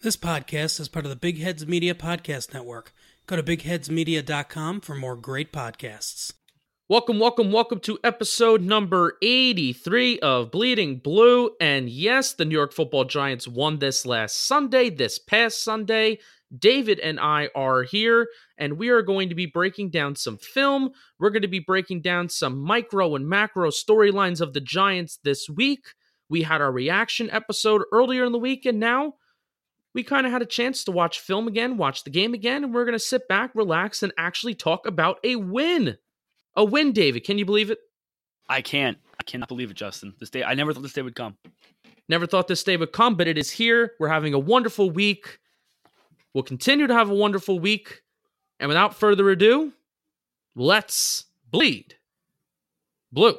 This podcast is part of the Big Heads Media Podcast Network. Go to bigheadsmedia.com for more great podcasts. Welcome, welcome, welcome to episode number 83 of Bleeding Blue. And yes, the New York football Giants won this last Sunday, this past Sunday. David and I are here, and we are going to be breaking down some film. We're going to be breaking down some micro and macro storylines of the Giants this week. We had our reaction episode earlier in the week, and now we kind of had a chance to watch film again, watch the game again, and we're going to sit back, relax, and actually talk about a win. A win, David. Can you believe it? I can't. I cannot believe it, Justin. This day, I never thought this day would come. Never thought this day would come, but it is here. We're having a wonderful week. We'll continue to have a wonderful week. And without further ado, let's bleed blue.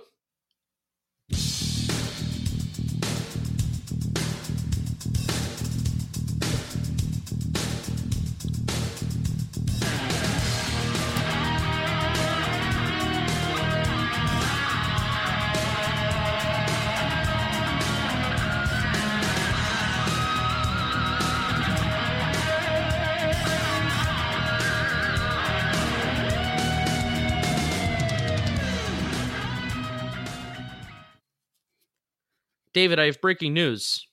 David, I have breaking news.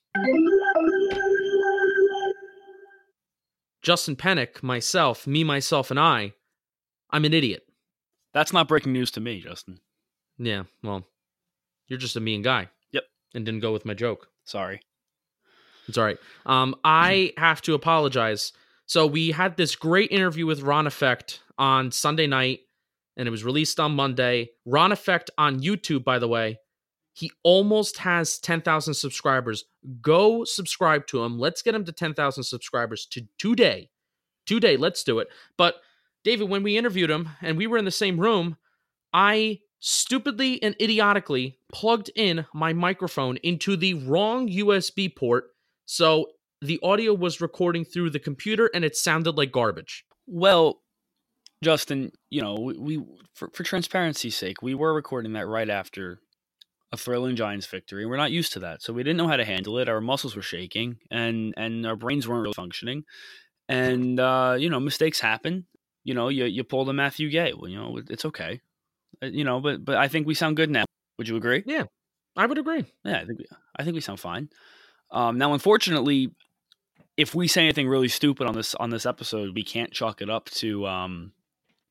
Justin Pennick, myself, me, myself, and I, I'm an idiot. That's not breaking news to me, Justin. Yeah, well, you're just a mean guy. Yep. And didn't go with my joke. Sorry. It's all right. Um, I have to apologize. So we had this great interview with Ron Effect on Sunday night, and it was released on Monday. Ron Effect on YouTube, by the way. He almost has 10,000 subscribers. Go subscribe to him. Let's get him to 10,000 subscribers to today. Today, let's do it. But David, when we interviewed him and we were in the same room, I stupidly and idiotically plugged in my microphone into the wrong USB port. So the audio was recording through the computer and it sounded like garbage. Well, Justin, you know, we, we for, for transparency's sake, we were recording that right after a thrilling Giants victory. We're not used to that, so we didn't know how to handle it. Our muscles were shaking, and and our brains weren't really functioning. And uh, you know, mistakes happen. You know, you you pull the Matthew Gay. Well, you know, it's okay. Uh, You know, but but I think we sound good now. Would you agree? Yeah, I would agree. Yeah, I think we, I think we sound fine. Um, now, unfortunately, if we say anything really stupid on this on this episode, we can't chalk it up to um,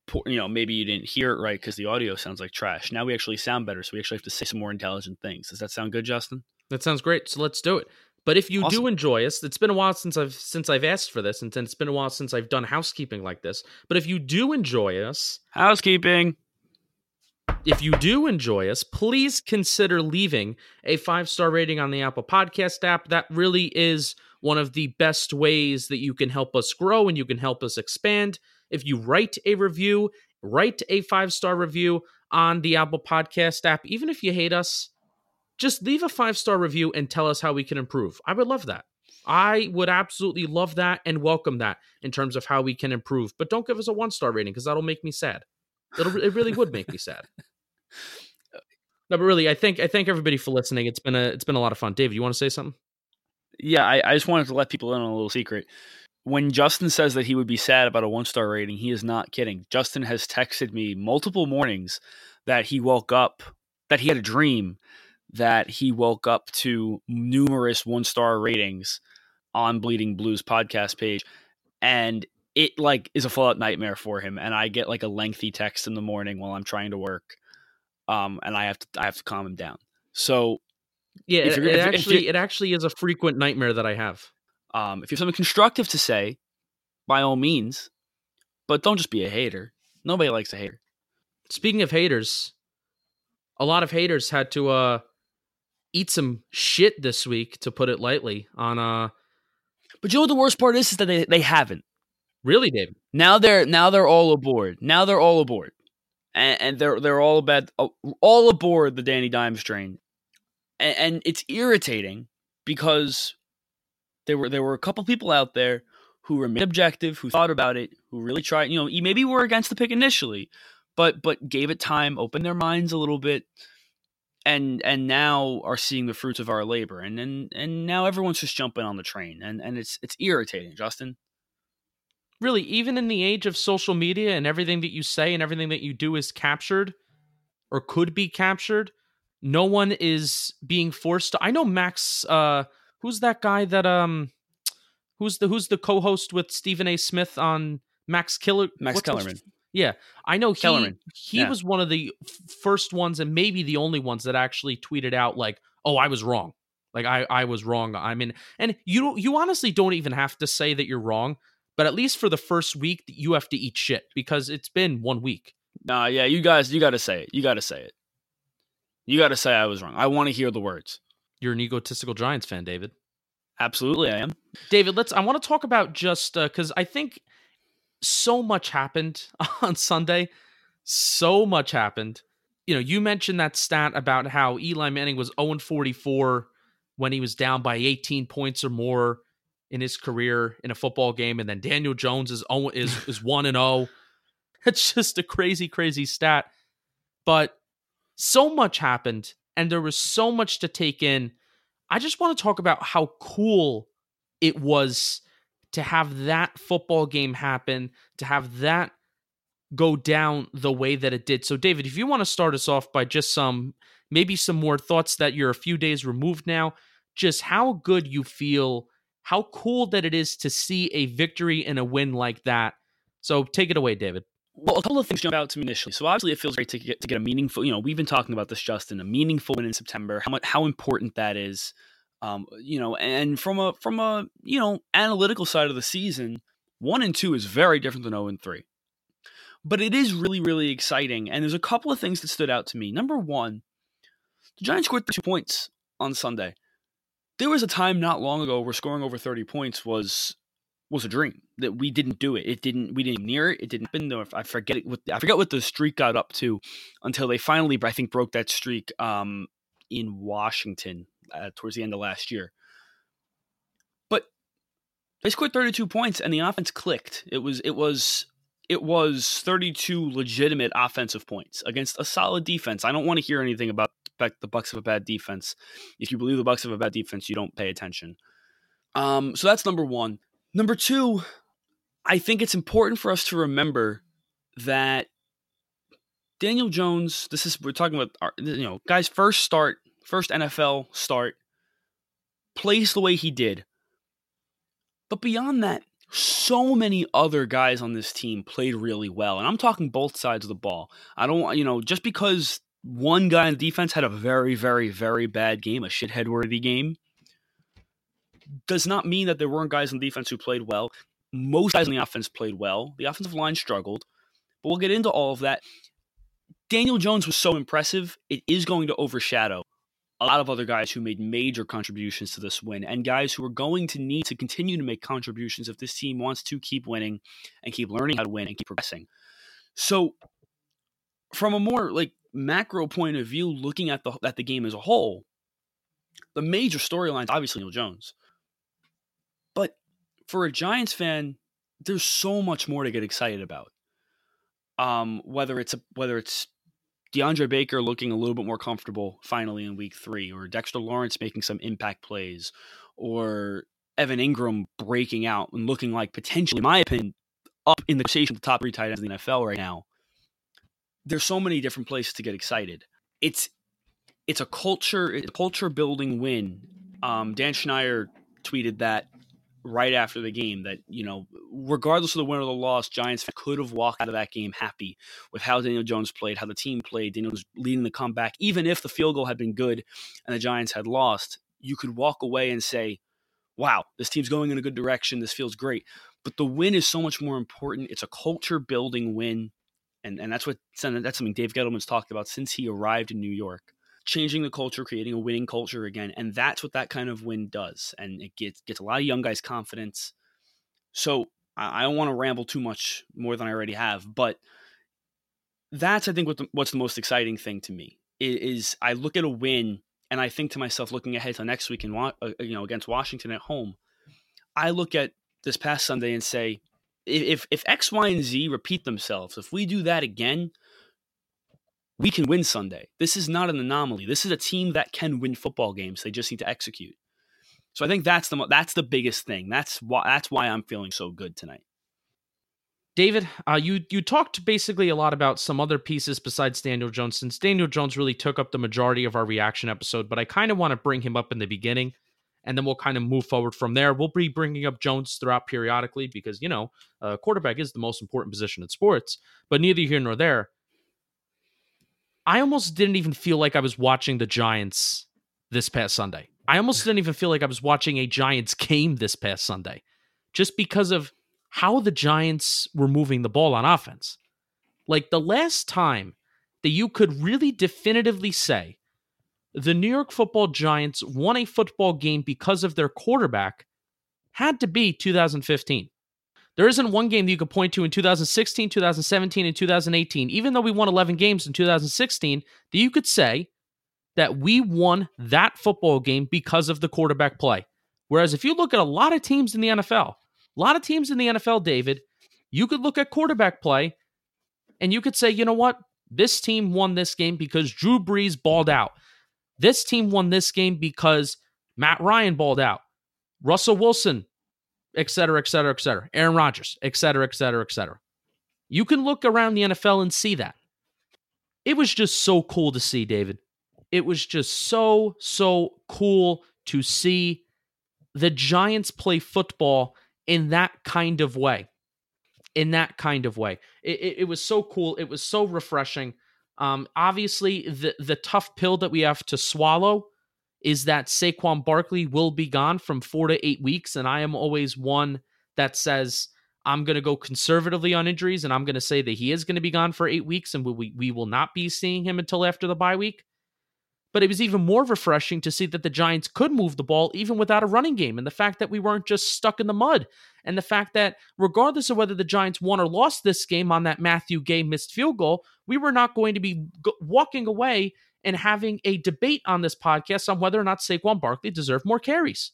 poor, you know, maybe you didn't hear it right because the audio sounds like trash. Now we actually sound better, so we actually have to say some more intelligent things. Does that sound good, Justin? That sounds great. So let's do it. But if you do enjoy us, it's been a while since I've since I've asked for this, and it's been a while since I've done housekeeping like this. But if you do enjoy us, Housekeeping. if you do enjoy us, please consider leaving a five star rating on the Apple Podcast app. That really is one of the best ways that you can help us grow and you can help us expand. If you write a review, write a five star review on the Apple Podcast app. Even if you hate us, just leave a five star review and tell us how we can improve. I would love that. I would absolutely love that and welcome that in terms of how we can improve. But don't give us a one star rating because that'll make me sad. It'll, it really would make me sad. No, but really, I think I thank everybody for listening. It's been a it's been a lot of fun. David, you want to say something? Yeah, I, I just wanted to let people in on a little secret. When Justin says that he would be sad about a one star rating, he is not kidding. Justin has texted me multiple mornings that he woke up, that he had a dream that he woke up to numerous one star ratings on Bleeding Blues podcast page. And it like is a full out nightmare for him. And I get like a lengthy text in the morning while I'm trying to work. Um, and I have to I have to calm him down. So Yeah, it, it actually it actually is a frequent nightmare that I have. Um, if you have something constructive to say, by all means, but don't just be a hater. Nobody likes a hater. Speaking of haters, a lot of haters had to uh eat some shit this week, to put it lightly, on uh But you know what the worst part is? Is that they, they haven't. Really, David? Now they're now they're all aboard. Now they're all aboard, and, and they're they're all about all aboard the Danny Dimes train, and, and it's irritating because there were there were a couple people out there who remained objective, who thought about it, who really tried. You know, maybe were against the pick initially, but but gave it time, opened their minds a little bit, and and now are seeing the fruits of our labor. And and and now everyone's just jumping on the train, and and it's it's irritating, Justin. Really, even in the age of social media and everything that you say and everything that you do is captured or could be captured, no one is being forced to. I know Max. Uh, who's that guy that um Who's the who's the co-host with Stephen A. Smith on Max Killer? Max Kellerman. Yeah, I know he Kellerman. he Yeah. was one of the first ones and maybe the only ones that actually tweeted out like, "Oh, I was wrong. Like I I was wrong. I mean, and you you honestly don't even have to say that you're wrong, but at least for the first week you have to eat shit because it's been one week. Nah, yeah, you guys, you got to say it. You got to say it. You got to say I was wrong. I want to hear the words. You're an egotistical Giants fan, David. Absolutely, I am. David, let's. I want to talk about just uh, because I think so much happened on Sunday. So much happened. You know, you mentioned that stat about how Eli Manning was 0 44 when he was down by 18 points or more in his career in a football game, and then Daniel Jones is 0, is is one and 0. It's just a crazy, crazy stat. But so much happened, and there was so much to take in. I just want to talk about how cool it was to have that football game happen, to have that go down the way that it did. So, David, if you want to start us off by just some, maybe some more thoughts that you're a few days removed now, just how good you feel, how cool that it is to see a victory and a win like that. So, take it away, David. Well, a couple of things jump out to me initially. So obviously, it feels great to get to get a meaningful. You know, we've been talking about this, Justin, a meaningful win in September. How much how important that is. Um, you know, and from a from a you know analytical side of the season, one and two is very different than zero and three. But it is really really exciting, and there's a couple of things that stood out to me. Number one, the Giants scored two points on Sunday. There was a time not long ago where scoring over thirty points was was a dream that we didn't do it. It didn't. We didn't near it. It didn't happen. Though I forget it. What, I forget what the streak got up to until they finally, I think, broke that streak um, in Washington uh, towards the end of last year. But they scored 32 points, and the offense clicked. It was. It was. It was 32 legitimate offensive points against a solid defense. I don't want to hear anything about the Bucs of a bad defense. If you believe the Bucs have a bad defense, you don't pay attention. Um, so that's number one. Number two, I think it's important for us to remember that Daniel Jones, this is, we're talking about, our, you know, guy's first start, first NFL start, plays the way he did. But beyond that, so many other guys on this team played really well. And I'm talking both sides of the ball. I don't you know, just because one guy in defense had a very, very, very bad game, a shithead worthy game, does not mean that there weren't guys on defense who played well. Most guys on the offense played well. The offensive line struggled, but we'll get into all of that. Daniel Jones was so impressive, it is going to overshadow a lot of other guys who made major contributions to this win and guys who are going to need to continue to make contributions if this team wants to keep winning and keep learning how to win and keep progressing. So, from a more like macro point of view, looking at the at the game as a whole, the major storylines obviously Daniel Jones. For a Giants fan, there's so much more to get excited about. Um, whether it's a, whether it's DeAndre Baker looking a little bit more comfortable finally in week three, or Dexter Lawrence making some impact plays, or Evan Engram breaking out and looking like potentially, in my opinion, up in the conversation of the top three tight ends in the NFL right now. There's so many different places to get excited. It's it's a culture, it's a culture building win. Um, Dan Schneider tweeted that right after the game that you know regardless of the win or the loss giants could have walked out of that game happy with how daniel jones played how the team played daniel was leading the comeback. Even if the field goal had been good and the giants had lost you could walk away and say wow this team's going in a good direction. This feels great. But the win is so much more important. It's a culture building win and, and that's what that's something dave gettleman's talked about since he arrived in new york changing the culture, creating a winning culture again. And that's what that kind of win does. And it gets gets a lot of young guys confidence. So I, I don't want to ramble too much more than I already have, but that's I think what the, what's the most exciting thing to me is, I look at a win and I think to myself, looking ahead to next week and uh, you know against Washington at home, I look at this past Sunday and say, if if X, Y, and Z repeat themselves, if we do that again, we can win Sunday. This is not an anomaly. This is a team that can win football games. They just need to execute. So I think that's the that's the biggest thing. That's why that's why I'm feeling so good tonight. David, uh, you you talked basically a lot about some other pieces besides Daniel Jones, since Daniel Jones really took up the majority of our reaction episode. But I kind of want to bring him up in the beginning, and then we'll kind of move forward from there. We'll be bringing up Jones throughout periodically because you know, uh, quarterback is the most important position in sports. But neither here nor there. I almost didn't even feel like I was watching the Giants this past Sunday. I almost didn't even feel like I was watching a Giants game this past Sunday just because of how the Giants were moving the ball on offense. Like the last time that you could really definitively say the New York football Giants won a football game because of their quarterback had to be 2015. There isn't one game that you could point to in 2016, 2017, and 2018, even though we won 11 games in 2016, that you could say that we won that football game because of the quarterback play. Whereas if you look at a lot of teams in the NFL, a lot of teams in the NFL, David, you could look at quarterback play and you could say, you know what? This team won this game because Drew Brees balled out. This team won this game because Matt Ryan balled out. Russell Wilson, et cetera, et cetera, et cetera. Aaron Rodgers, et cetera, et cetera, et cetera. You can look around the NFL and see that. It was just so cool to see, David it was just so, so cool to see the Giants play football in that kind of way. In that kind of way. It, it, it was so cool. It was so refreshing. Um, obviously, the, the tough pill that we have to swallow is that Saquon Barkley will be gone from four to eight weeks. And I am always one that says, I'm going to go conservatively on injuries and I'm going to say that he is going to be gone for eight weeks and we, we will not be seeing him until after the bye week. But it was even more refreshing to see that the Giants could move the ball even without a running game. And the fact that we weren't just stuck in the mud. And the fact that, regardless of whether the Giants won or lost this game on that Matthew Gay missed field goal, we were not going to be walking away and having a debate on this podcast on whether or not Saquon Barkley deserved more carries.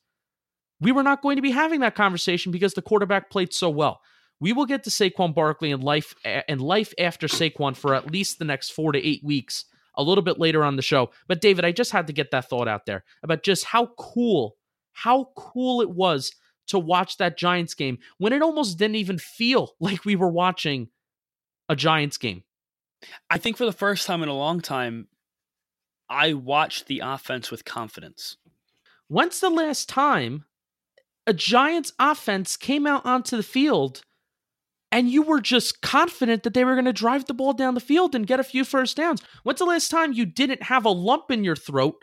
We were not going to be having that conversation because the quarterback played so well. We will get to Saquon Barkley and life and life after Saquon for at least the next four to eight weeks a little bit later on the show. But David, I just had to get that thought out there about just how cool, how cool it was to watch that Giants game when it almost didn't even feel like we were watching a Giants game. I think for the first time in a long time, I watched the offense with confidence. When's the last time a Giants offense came out onto the field and you were just confident that they were going to drive the ball down the field and get a few first downs. When's the last time you didn't have a lump in your throat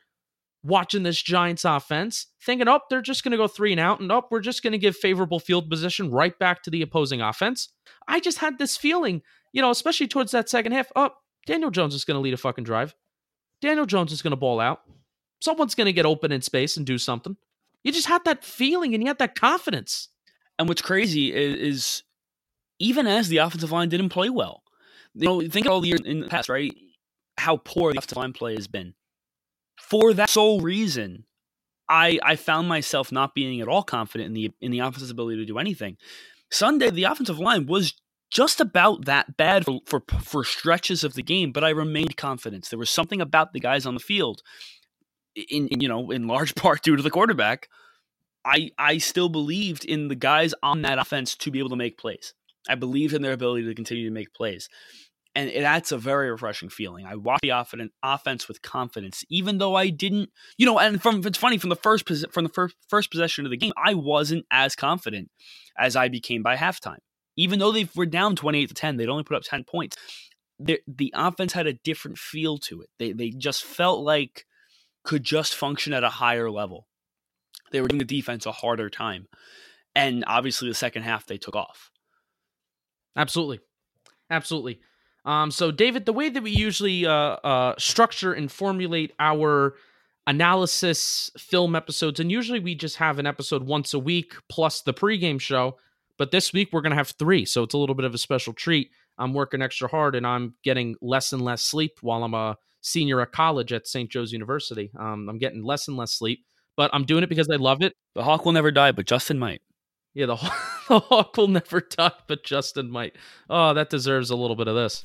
watching this Giants offense, thinking, oh, they're just going to go three and out, and oh, we're just going to give favorable field position right back to the opposing offense? I just had this feeling, you know, especially towards that second half, oh, Daniel Jones is going to lead a fucking drive. Daniel Jones is going to ball out. Someone's going to get open in space and do something. You just had that feeling and you had that confidence. And what's crazy is, is even as the offensive line didn't play well. You know, think of all the years in the past, right? How poor the offensive line play has been. For that sole reason, I I found myself not being at all confident in the in the offense's ability to do anything. Sunday, the offensive line was just about that bad for, for, for stretches of the game, but I remained confident. There was something about the guys on the field, in, in you know, in large part due to the quarterback. I I still believed in the guys on that offense to be able to make plays. I believed in their ability to continue to make plays. And that's a very refreshing feeling. I watched the offense with confidence, even though I didn't, you know. And from it's funny from the first from the first first possession of the game, I wasn't as confident as I became by halftime. Even though they were down twenty eight to ten, they'd only put up ten points. The, the offense had a different feel to it. They they just felt like could just function at a higher level. They were giving the defense a harder time, and obviously the second half they took off. Absolutely. Absolutely. Um, so, David, the way that we usually uh, uh, structure and formulate our analysis film episodes, and usually we just have an episode once a week plus the pregame show. But this week we're going to have three, so it's a little bit of a special treat. I'm working extra hard and I'm getting less and less sleep while I'm a senior at college at St. Joe's University. Um, I'm getting less and less sleep, but I'm doing it because I love it. The hawk will never die, but Justin might. Yeah, the, the hawk will never die, but Justin might. Oh, that deserves a little bit of this.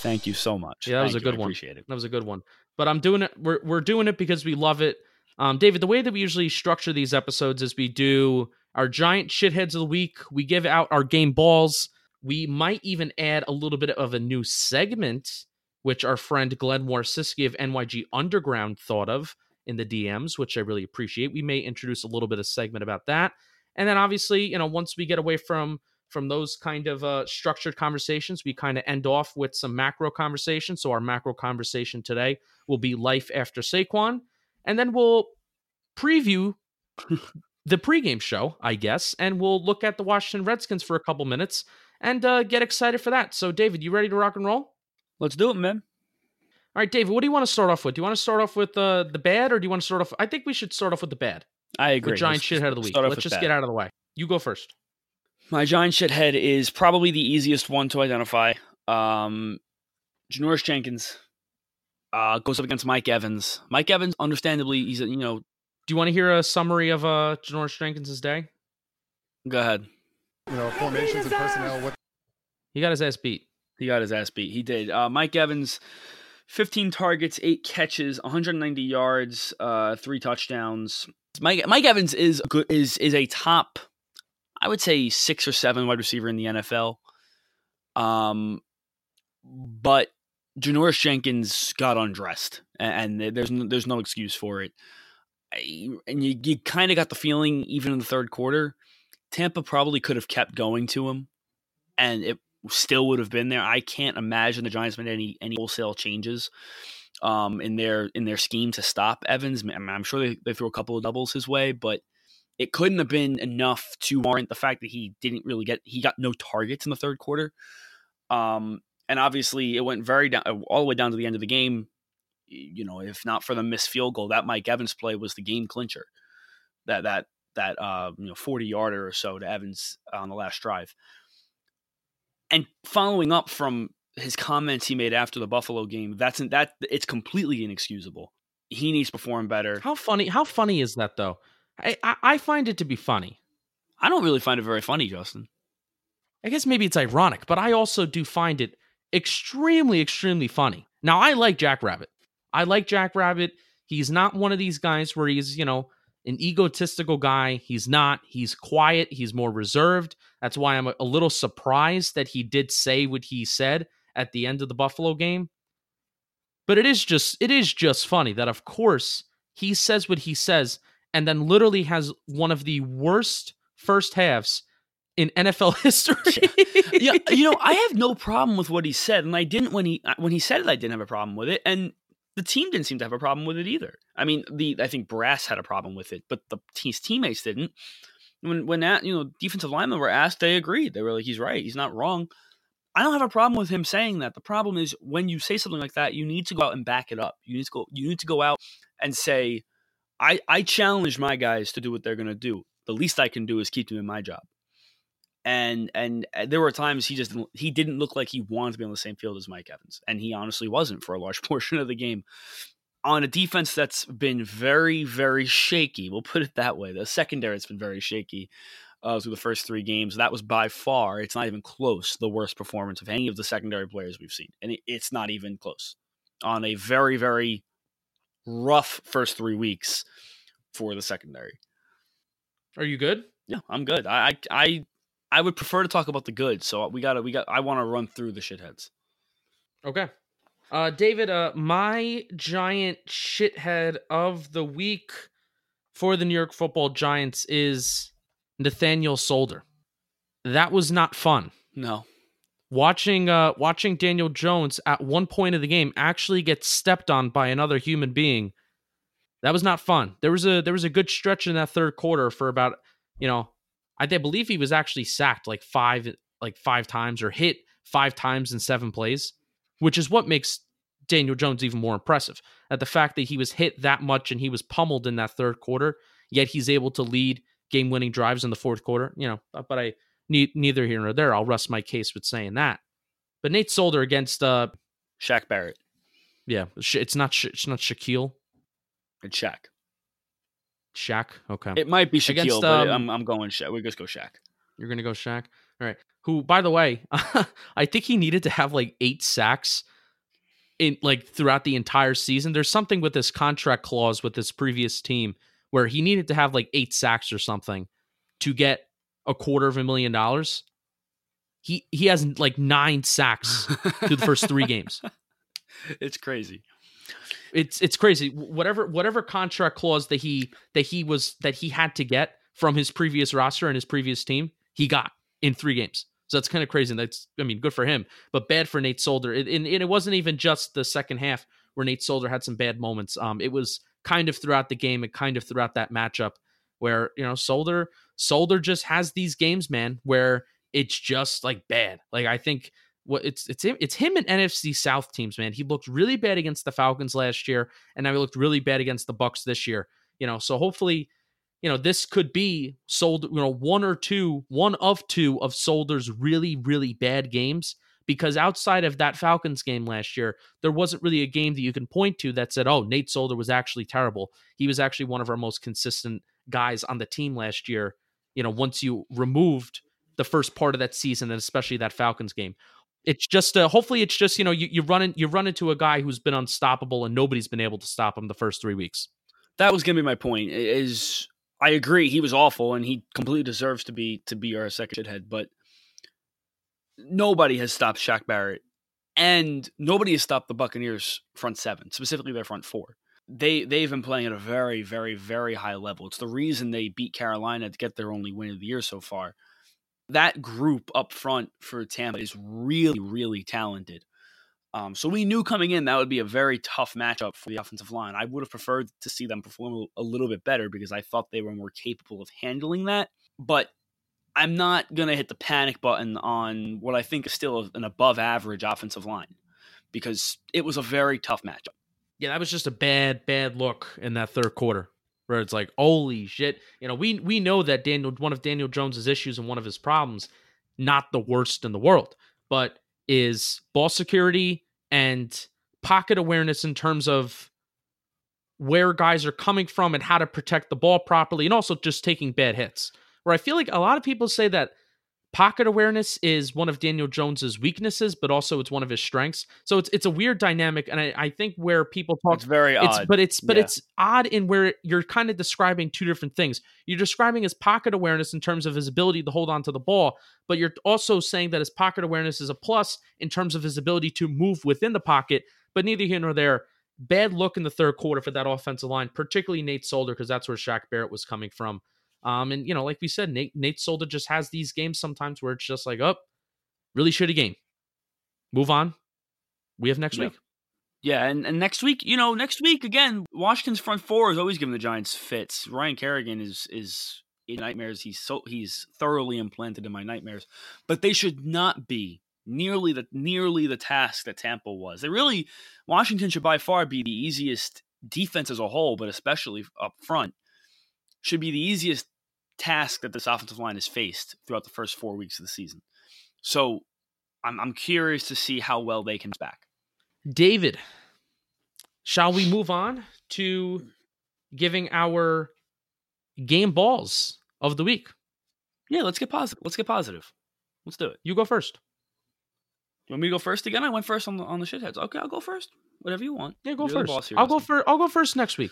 Thank you so much. Yeah, that Thank was a you. good I one. Appreciate it. That was a good one. But I'm doing it. We're we're doing it because we love it. Um, David, the way that we usually structure these episodes is we do our giant shitheads of the week. We give out our game balls. We might even add a little bit of a new segment, which our friend Glenn Warsiski of NYG Underground thought of in the DMs, which I really appreciate. We may introduce a little bit of segment about that, and then obviously, you know, once we get away from from those kind of uh, structured conversations, we kind of end off with some macro conversation. So our macro conversation today will be life after Saquon, and then we'll preview the pregame show, I guess, and we'll look at the Washington Redskins for a couple minutes and uh, get excited for that. So, David, you ready to rock and roll? Let's do it, man. All right, David, what do you want to start off with? Do you want to start off with uh, the bad, or do you want to start off? I think we should start off with the bad. I agree. The giant shithead of the week. Let's just that. get out of the way. You go first. My giant shithead is probably the easiest one to identify. Um, Janoris Jenkins uh, goes up against Mike Evans. Mike Evans, understandably, he's a, you know. Do you want to hear a summary of uh, Janoris Jenkins' day? Go ahead. you know, formations and personnel. What He got his ass beat. He got his ass beat. He did. Uh, Mike Evans, 15 targets, eight catches, 190 yards, uh, three touchdowns. Mike Mike Evans is good. Is is a top, I would say six or seven wide receiver in the NFL. Um, but Janoris Jenkins got undressed, and, and there's no, there's no excuse for it. And you you kind of got the feeling, even in the third quarter, Tampa probably could have kept going to him, and it still would have been there. I can't imagine the Giants made any any wholesale changes um, in their in their scheme to stop Evans. I mean, I'm sure they, they threw a couple of doubles his way, but it couldn't have been enough to warrant the fact that he didn't really get he got no targets in the third quarter. Um, and obviously, it went very down all the way down to the end of the game. You know, if not for the missed field goal, that Mike Evans play was the game clincher. That that that uh, you know 40 yarder or so to Evans on the last drive. And following up from his comments he made after the Buffalo game, that's that it's completely inexcusable. He needs to perform better. How funny? How funny is that though? I, I I find it to be funny. I don't really find it very funny, Justin. I guess maybe it's ironic, but I also do find it extremely, extremely funny. Now, I like Jack Rabbit. I like Jack Rabbit. He's not one of these guys where he's, you know, an egotistical guy. He's not. He's quiet. He's more reserved. That's why I'm a, little surprised that he did say what he said at the end of the Buffalo game. But it is just, it is just funny that, of course, he says what he says and then literally has one of the worst first halves in NFL history. yeah, you know, I have no problem with what he said, and I didn't when he uh, when he said it. I didn't have a problem with it, and the team didn't seem to have a problem with it either. I mean, the I think Brass had a problem with it, but the team's teammates didn't. When when that you know defensive linemen were asked, they agreed. They were like, "He's right. He's not wrong." I don't have a problem with him saying that. The problem is when you say something like that, you need to go out and back it up. You need to go. You need to go out and say, "I I challenge my guys to do what they're going to do. The least I can do is keep them in my job." And and uh, there were times he just didn't, he didn't look like he wanted to be on the same field as Mike Evans, and he honestly wasn't for a large portion of the game. On a defense that's been very very shaky, we'll put it that way. The secondary has been very shaky uh, through the first three games. That was by far, it's not even close, the worst performance of any of the secondary players we've seen, and it, it's not even close. On a very very rough first three weeks for the secondary. Are you good? Yeah, I'm good. I I. I I would prefer to talk about the good. So we got to we got I want to run through the shitheads. Okay. Uh David, uh my giant shithead of the week for the New York Football Giants is Nathaniel Solder. That was not fun. No. Watching uh watching Daniel Jones at one point of the game actually get stepped on by another human being. That was not fun. There was a there was a good stretch in that third quarter for about, you know, I believe he was actually sacked like five like five times or hit five times in seven plays, which is what makes Daniel Jones even more impressive. At the fact that he was hit that much and he was pummeled in that third quarter, yet he's able to lead game winning drives in the fourth quarter. You know, but I need neither here nor there. I'll rest my case with saying that. But Nate Solder against uh Shaq Barrett yeah, it's not it's not Shaquille. It's Shaq. Shaq. Okay. It might be Shaquille, Against, but um, I'm I'm going Shaq. We just go Shaq. You're gonna go Shaq. All right. Who, by the way, I think he needed to have like eight sacks in like throughout the entire season. There's something with this contract clause with this previous team where he needed to have like eight sacks or something to get a quarter of a million dollars. He he has like nine sacks through the first three games. it's crazy. It's it's crazy. Whatever whatever contract clause that he that he was that he had to get from his previous roster and his previous team, he got in three games. So that's kind of crazy. That's I mean, good for him, but bad for Nate Solder. It, and, and it wasn't even just the second half where Nate Solder had some bad moments. Um, it was kind of throughout the game and kind of throughout that matchup where you know Solder Solder just has these games, man, where it's just like bad. Like I think what it's it's him it's him and NFC South teams, man. He looked really bad against the Falcons last year, and now he looked really bad against the Bucs this year. You know, so hopefully, you know, this could be sold, you know, one or two, one of two of Solder's really, really bad games. Because outside of that Falcons game last year, there wasn't really a game that you can point to that said, oh, Nate Solder was actually terrible. He was actually one of our most consistent guys on the team last year. You know, once you removed the first part of that season and especially that Falcons game it's just uh, hopefully it's just you know you, you run in, you run into a guy who's been unstoppable and nobody's been able to stop him the first three weeks. That was gonna be my point. Is I agree he was awful and he completely deserves to be to be our second shithead, but nobody has stopped Shaq Barrett, and nobody has stopped the Buccaneers front seven, specifically their front four. They they've been playing at a very very very high level. It's the reason they beat Carolina to get their only win of the year so far that group up front for Tampa is really, really talented. Um, so we knew coming in that would be a very tough matchup for the offensive line. I would have preferred to see them perform a little bit better because I thought they were more capable of handling that. But I'm not going to hit the panic button on what I think is still an above average offensive line because it was a very tough matchup. Yeah, that was just a bad, bad look in that third quarter where it's like, holy shit. You know, we we know that Daniel one of Daniel Jones's issues and one of his problems, not the worst in the world, but is ball security and pocket awareness in terms of where guys are coming from and how to protect the ball properly, and also just taking bad hits. Where I feel like a lot of people say that pocket awareness is one of Daniel Jones's weaknesses, but also it's one of his strengths. So it's it's a weird dynamic, and I, I think where people talk, it's very it's, odd, but it's but yeah. it's odd in where you're kind of describing two different things. You're describing his pocket awareness in terms of his ability to hold on to the ball, but you're also saying that his pocket awareness is a plus in terms of his ability to move within the pocket. But neither here nor there. Bad look in the third quarter for that offensive line, particularly Nate Solder, because that's where Shaq Barrett was coming from. Um, and you know, like we said, Nate Nate Solder just has these games sometimes where it's just like, oh, really shitty game. Move on. We have next yeah. week. Yeah, and, and next week, you know, next week again, Washington's front four is always giving the Giants fits. Ryan Kerrigan is is in nightmares. He's so he's thoroughly implanted in my nightmares. But they should not be nearly the nearly the task that Tampa was. They really Washington should by far be the easiest defense as a whole, but especially up front, should be the easiest task that this offensive line has faced throughout the first four weeks of the season. So I'm, I'm curious to see how well they can back. David, shall we move on to giving our game balls of the week? Yeah, let's get positive. Let's get positive. Let's do it. You go first. You want me to go first again? I went first on the on the shitheads. Okay, I'll go first. Whatever you want. Yeah, go You're first. I'll go first. I'll go first next week.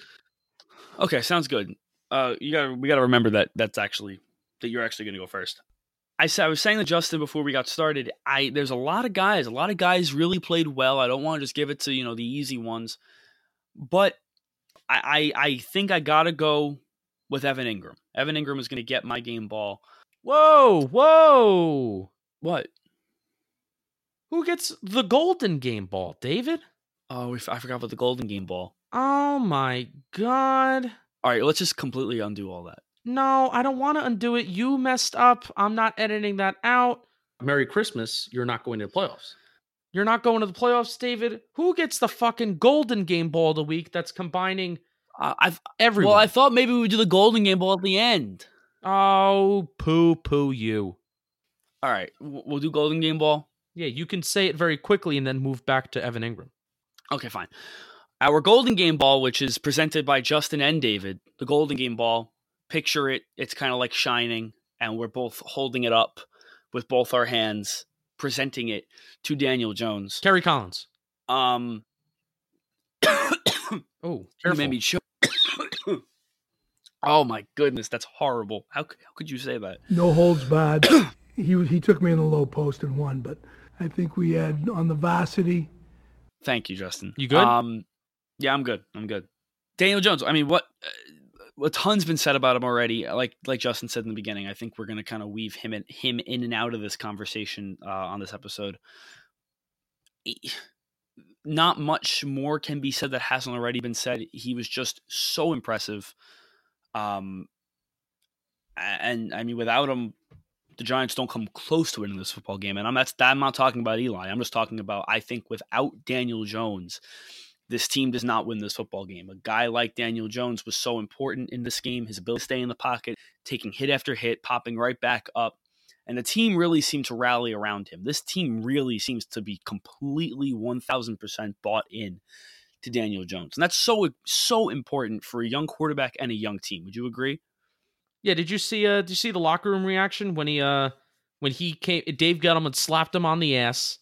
Okay, sounds good uh, you got we got to remember that that's actually that you're actually going to go first. I said I was saying to Justin before we got started. I there's a lot of guys, a lot of guys really played well. I don't want to just give it to you know the easy ones, but I I, I think I got to go with Evan Engram. Evan Engram is going to get my game ball. Whoa, whoa! What? Who gets the golden game ball, David? Oh, I forgot about the golden game ball. Oh my god! All right, let's just completely undo all that. No, I don't want to undo it. You messed up. I'm not editing that out. Merry Christmas. You're not going to the playoffs. You're not going to the playoffs, David. Who gets the fucking golden game ball of the week that's combining uh, I've everyone? Well, I thought maybe we would do the golden game ball at the end. Oh, poo poo you. All right, we'll do Golden Game Ball. Yeah, you can say it very quickly and then move back to Evan Engram. Okay, fine. Our Golden Game Ball, which is presented by Justin and David, the Golden Game Ball. Picture it; it's kind of like shining, and we're both holding it up with both our hands, presenting it to Daniel Jones. Kerry Collins. Um, Oh, you careful. made me choke. oh my goodness, that's horrible. How how could you say that? no holds barred. he he took me in the low post and won, but I think we had on the varsity. Thank you, Justin. You good? Um, yeah, I'm good. I'm good. Daniel Jones. I mean, what uh, a ton's been said about him already. Like like Justin said in the beginning, I think we're to kind of weave him in, him in and out of this conversation uh, on this episode. Not much more can be said that hasn't already been said. He was just so impressive. Um, and I mean, without him, the Giants don't come close to winning this football game. And I'm that's I'm not talking about Eli. I'm just talking about I think without Daniel Jones, this team does not win this football game. A guy like Daniel Jones was so important in this game. His ability to stay in the pocket, taking hit after hit, popping right back up. And the team really seemed to rally around him. This team really seems to be completely 1000% bought in to Daniel Jones. And that's so so important for a young quarterback and a young team. Would you agree? Yeah, did you see uh did you see the locker room reaction when he uh when he came Dave Gettleman slapped him on the ass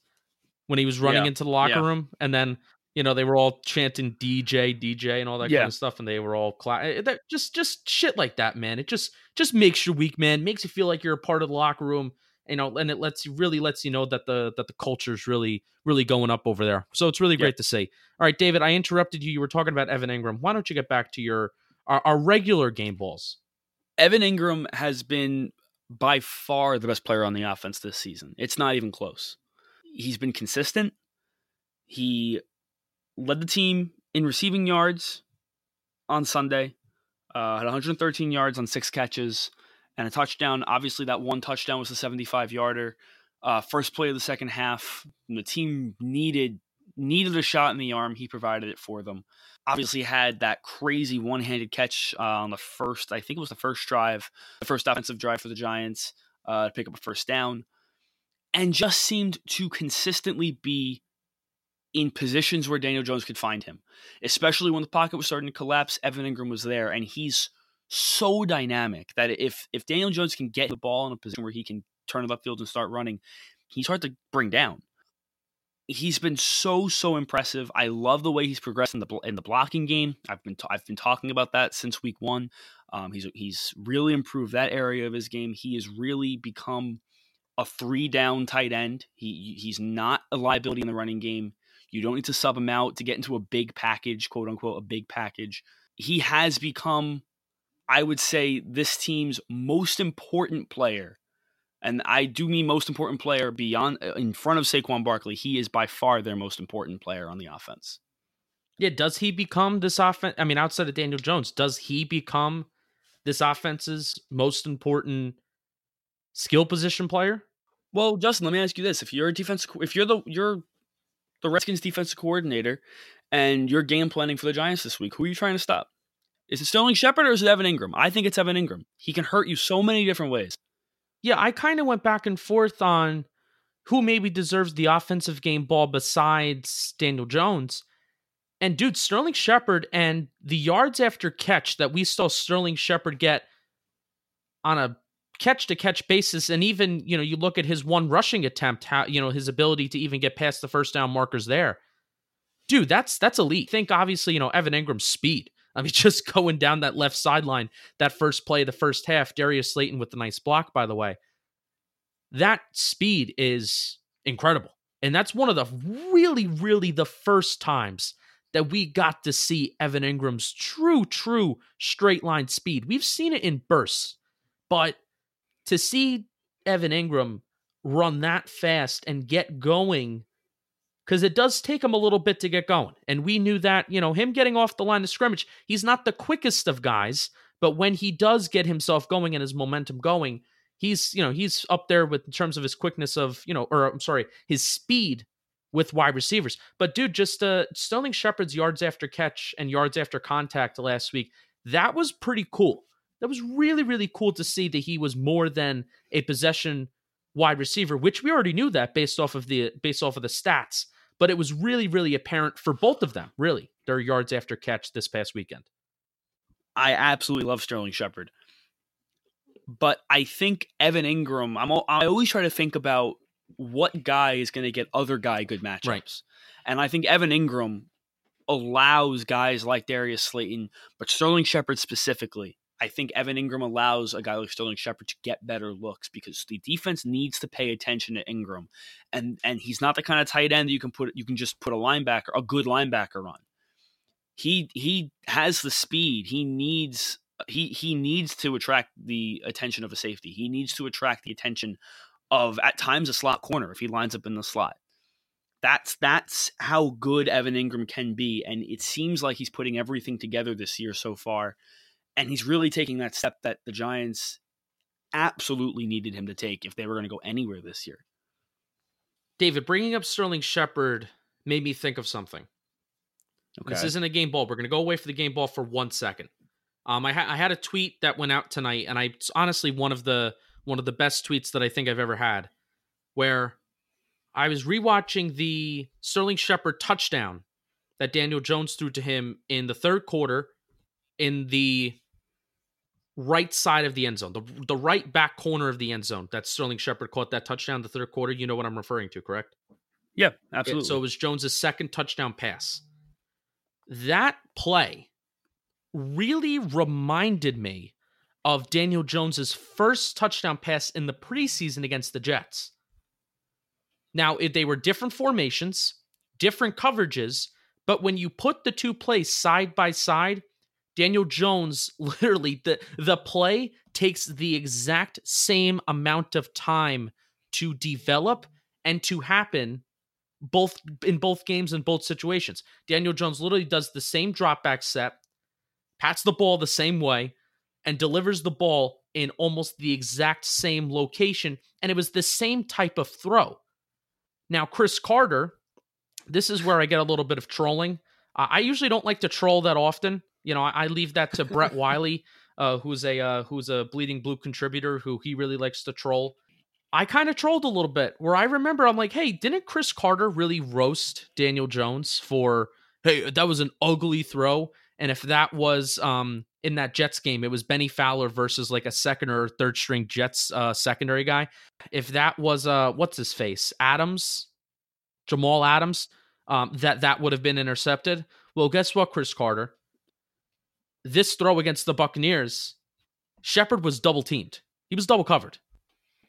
when he was running Yeah, into the locker yeah. room and then you know they were all chanting DJ DJ and all that Yeah. kind of stuff and they were all cla- eh, that just just shit like that man it just just makes you weak man makes you feel like you're a part of the locker room you know and it lets you really lets you know that the that the culture's really really going up over there so it's really Yeah. great to see all right David I interrupted you you were talking about Evan Engram why don't you get back to your our, our regular game balls Evan Engram has been by far the best player on the offense this season. It's not even close. He's been consistent. He led the team in receiving yards on Sunday, uh, had 113 yards on six catches and a touchdown. Obviously, that one touchdown was a 75 yarder. Uh, first play of the second half, the team needed needed a shot in the arm. He provided it for them obviously had that crazy one-handed catch uh, on the first i think it was the first drive the first offensive drive for the giants uh, to pick up a first down and just seemed to consistently be in positions where daniel jones could find him especially when the pocket was starting to collapse evan engram was there and he's so dynamic that if if daniel jones can get the ball in a position where he can turn it upfield and start running he's hard to bring down he's been so so impressive. I love the way he's progressed in the in the blocking game. I've been t- I've been talking about that since week one. Um, he's he's really improved that area of his game. He has really become a three down tight end. He he's not a liability in the running game. You don't need to sub him out to get into a big package, quote unquote, a big package. He has become, I would say, this team's most important player and I do mean most important player beyond uh, in front of Saquon Barkley. He is by far their most important player on the offense. Yeah, does he become this offense? I mean, outside of Daniel Jones, does he become this offense's most important skill position player? Well, Justin, let me ask you this: if you're a defense, if you're the you're the Redskins defensive coordinator, and you're game planning for the Giants this week, who are you trying to stop? Is it Sterling Shepard or is it Evan Engram? I think it's Evan Engram. He can hurt you so many different ways. Yeah, I kind of went back and forth on who maybe deserves the offensive game ball besides Daniel Jones. And dude, Sterling Shepard and the yards after catch that we saw Sterling Shepard get on a catch to catch basis and even, you know, you look at his one rushing attempt, how, you know, his ability to even get past the first down markers there. Dude, that's that's elite. Think obviously, you know, Evan Engram's speed. I mean, just going down that left sideline, that first play the first half, Darius Slayton with the nice block, by the way. That speed is incredible. And that's one of the really, really the first times that we got to see Evan Engram's true, true straight line speed. We've seen it in bursts, but to see Evan Engram run that fast and get going because it does take him a little bit to get going. And we knew that, you know, him getting off the line of scrimmage, he's not the quickest of guys, but when he does get himself going and his momentum going, he's, you know, he's up there with in terms of his quickness of, you know, or I'm sorry, his speed with wide receivers. But dude, just uh Sterling Shepard's yards after catch and yards after contact last week, that was pretty cool. That was really, really cool to see that he was more than a possession wide receiver, which we already knew that based off of the based off of the stats. But it was really, really apparent for both of them, really, their yards after catch this past weekend. I absolutely love Sterling Shepard. But I think Evan Engram, I'm I always try to think about what guy is going to get other guy good matchups. Right. And I think Evan Engram allows guys like Darius Slayton, but Sterling Shepard specifically. I think Evan Engram allows a guy like Sterling Shepard to get better looks because the defense needs to pay attention to Engram, and and he's not the kind of tight end that you can put you can just put a linebacker, a good linebacker on. He he has the speed. He needs he he needs to attract the attention of a safety. He needs to attract the attention of at times a slot corner if he lines up in the slot. That's that's how good Evan Engram can be, and it seems like he's putting everything together this year so far, and he's really taking that step that the Giants absolutely needed him to take if they were going to go anywhere this year. David, bringing up Sterling Shepard made me think of something. Okay. This isn't a game ball. We're going to go away for the game ball for one second. Um, I, ha- I had a tweet that went out tonight, and I it's honestly one of the one of the best tweets that I think I've ever had, where I was rewatching the Sterling Shepard touchdown that Daniel Jones threw to him in the third quarter in the right side of the end zone, the, the right back corner of the end zone that Sterling Shepard caught that touchdown the third quarter. You know what I'm referring to, correct? Yeah, absolutely. Okay, so it was Jones's second touchdown pass. That play really reminded me of Daniel Jones's first touchdown pass in the preseason against the Jets. Now, if they were different formations, different coverages, but when you put the two plays side by side, Daniel Jones literally the the play takes the exact same amount of time to develop and to happen both in both games in both situations. Daniel Jones literally does the same drop back set, pats the ball the same way, and delivers the ball in almost the exact same location. And it was the same type of throw. Now, Chris Carter, this is where I get a little bit of trolling. Uh, I usually don't like to troll that often. You know, I, I leave that to Brett Wiley, uh, who's a uh, who's a Bleeding Blue contributor who he really likes to troll. I kind of trolled a little bit where I remember I'm like, hey, didn't Chris Carter really roast Daniel Jones for, hey, that was an ugly throw? And if that was um, in that Jets game, it was Bennie Fowler versus like a second or third string Jets uh, secondary guy. If that was uh, what's his face, Adams, Jamal Adams, um, that that would have been intercepted. Well, guess what, Chris Carter? This throw against the Buccaneers, Shepard was double teamed. He was double covered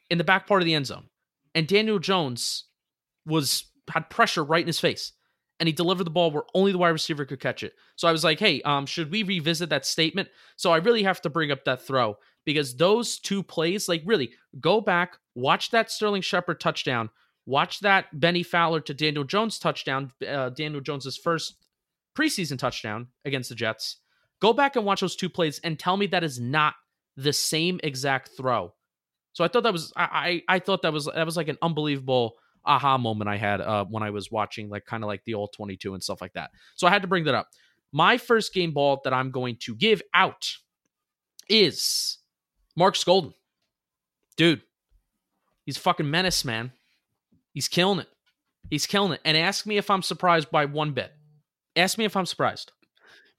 in the back part of the end zone, and Daniel Jones was had pressure right in his face and he delivered the ball where only the wide receiver could catch it. So I was like, hey, um, should we revisit that statement? So I really have to bring up that throw because those two plays, like really, go back, watch that Sterling Shepard touchdown, watch that Bennie Fowler to Daniel Jones touchdown, uh, Daniel Jones's first preseason touchdown against the Jets. Go back and watch those two plays and tell me that is not the same exact throw. So I thought that was I I, I thought that was that was like an unbelievable aha moment I had uh, when I was watching like kind of like the all 22 and stuff like that. So I had to bring that up. My first game ball that I'm going to give out is Marcus Golden. Dude, he's fucking menace, man. He's killing it. He's killing it. And ask me if I'm surprised by one bit. Ask me if I'm surprised.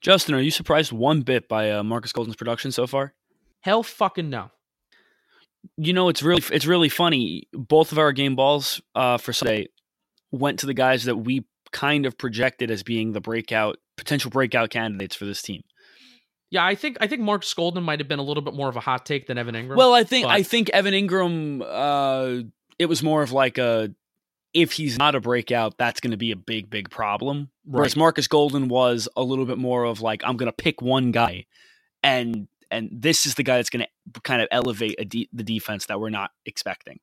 Justin, are you surprised one bit by uh, Marcus Golden's production so far? Hell fucking no you know, it's really it's really funny. Both of our game balls uh, for Sunday went to the guys that we kind of projected as being the breakout potential breakout candidates for this team. Yeah, I think I think Mark Golden might have been a little bit more of a hot take than Evan Engram. Well, I think but... I think Evan Engram. Uh, it was more of like a if he's not a breakout, that's going to be a big big problem. Right. Whereas Marcus Golden was a little bit more of like I'm going to pick one guy, and and this is the guy that's going to kind of elevate de- the defense that we're not expecting.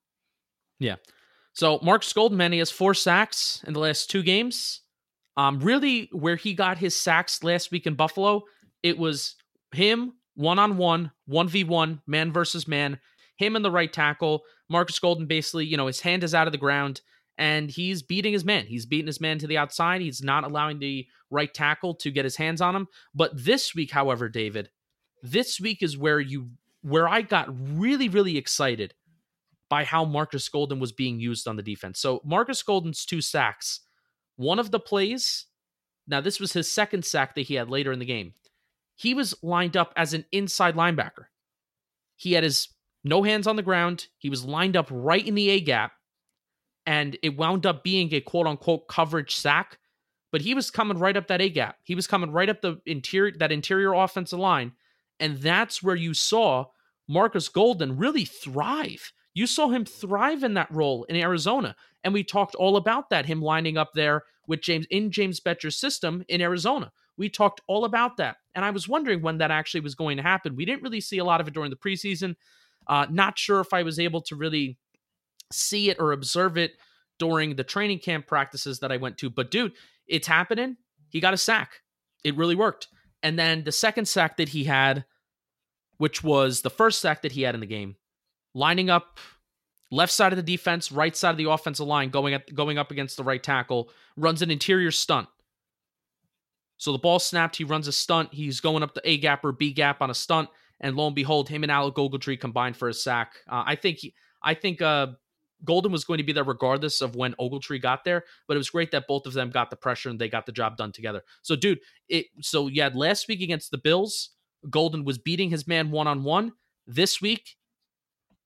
Yeah. So Marcus Golden, he has four sacks in the last two games. Um, really, where he got his sacks last week in Buffalo, it was him one on one, one v one, man versus man. Him and the right tackle. Marcus Golden basically, you know, his hand is out of the ground and he's beating his man. He's beating his man to the outside. He's not allowing the right tackle to get his hands on him. But this week, however, David, this week is where you where I got really really excited by how Marcus Golden was being used on the defense. So Marcus Golden's two sacks, one of the plays, now this was his second sack that he had later in the game. He was lined up as an inside linebacker. He had his no hands on the ground. He was lined up right in the A gap and it wound up being a quote unquote coverage sack. But he was coming right up that A gap. He was coming right up the interior that interior offensive line, and that's where you saw Marcus Golden really thrive. You saw him thrive in that role in Arizona, and we talked all about that. Him lining up there with James in James Bettcher's system in Arizona. We talked all about that, and I was wondering when that actually was going to happen. We didn't really see a lot of it during the preseason. Uh, not sure if I was able to really see it or observe it during the training camp practices that I went to. But dude, it's happening. He got a sack. It really worked. And then the second sack that he had, which was the first sack that he had in the game, lining up left side of the defense, right side of the offensive line, going at going up against the right tackle, runs an interior stunt. So the ball snapped. He runs a stunt. He's going up the A gap or B gap on a stunt, and lo and behold, him and Alec Ogletree combined for a sack. Uh, I think he, I think uh, Golden was going to be there regardless of when Ogletree got there, but it was great that both of them got the pressure and they got the job done together. So, dude, it so you had last week against the Bills, Golden was beating his man one on one. This week,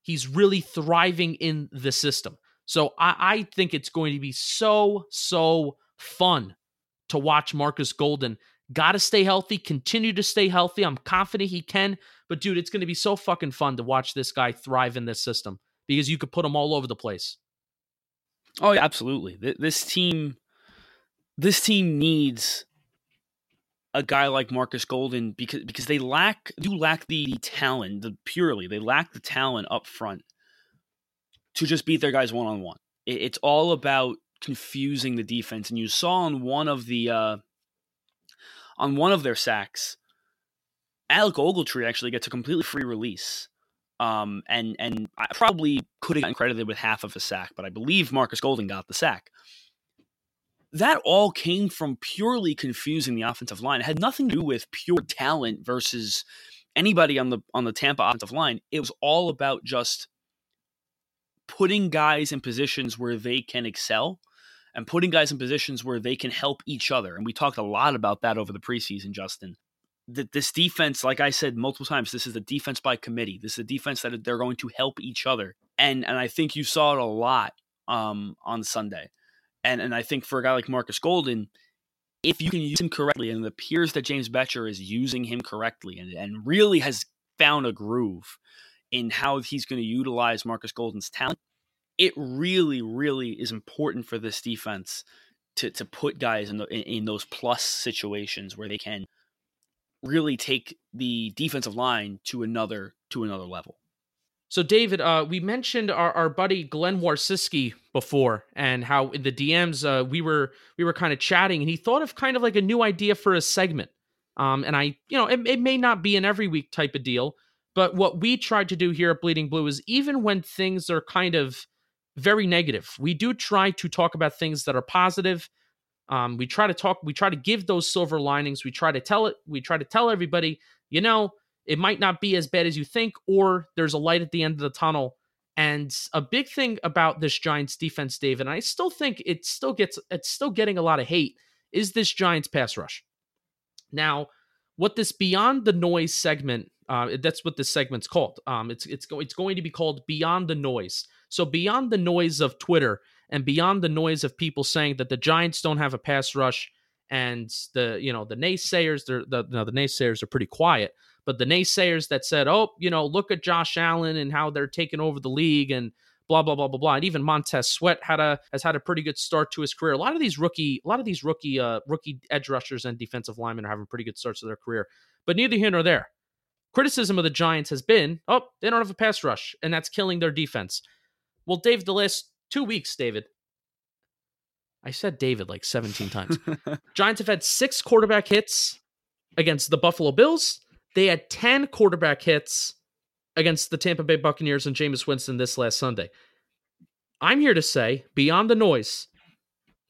he's really thriving in the system. So I, I think it's going to be so, so fun to watch Marcus Golden. Got to stay healthy, continue to stay healthy. I'm confident he can. But dude, it's going to be so fucking fun to watch this guy thrive in this system because you could put them all over the place. Oh, yeah, absolutely. This team, this team needs a guy like Marcus Golden because because they lack do lack the talent, the purely they lack the talent up front to just beat their guys one on one. It's all about confusing the defense, and you saw on one of the uh, on one of their sacks, Alec Ogletree actually gets a completely free release um, and and I probably could have gotten credited with half of a sack, but I believe Marcus Golden got the sack. That all came from purely confusing the offensive line. It had nothing to do with pure talent versus anybody on the on the Tampa offensive line. It was all about just putting guys in positions where they can excel and putting guys in positions where they can help each other. And we talked a lot about that over the preseason, Justin that this defense, like I said multiple times, this is a defense by committee. This is a defense that they're going to help each other, and and I think you saw it a lot um, on Sunday, and and I think for a guy like Marcus Golden, if you can use him correctly, and it appears that James Bettcher is using him correctly, and and really has found a groove in how he's going to utilize Marcus Golden's talent, it really really is important for this defense to to put guys in the, in, in those plus situations where they can really take the defensive line to another to another level. So, David, uh, we mentioned our, our buddy Glenn Warsiski before, and how in the DMs uh, we were we were kind of chatting, and he thought of kind of like a new idea for a segment. Um, and I, you know, it, it may not be an every week type of deal, but what we tried to do here at Bleeding Blue is even when things are kind of very negative, we do try to talk about things that are positive um, we try to talk, we try to give those silver linings. We try to tell it, we try to tell everybody, you know, it might not be as bad as you think, or there's a light at the end of the tunnel. And a big thing about this Giants defense, David, and I still think it still gets it's still getting a lot of hate, is this Giants pass rush. Now, what this beyond the noise segment, uh, that's what this segment's called. Um, it's it's go, it's going to be called Beyond the Noise. So beyond the noise of Twitter and beyond the noise of people saying that the Giants don't have a pass rush and the you know the naysayers they're the no, the naysayers are pretty quiet but the naysayers that said oh you know look at Josh Allen and how they're taking over the league and blah blah blah blah blah. And even Montez Sweat had a has had a pretty good start to his career. A lot of these rookie a lot of these rookie uh rookie edge rushers and defensive linemen are having pretty good starts to their career but neither here nor there. Criticism of the Giants has been oh they don't have a pass rush and that's killing their defense. Well Dave the last two weeks, David. I said David like 17 times. Giants have had six quarterback hits against the Buffalo Bills. They had 10 quarterback hits against the Tampa Bay Buccaneers and Jameis Winston this last Sunday. I'm here to say, beyond the noise,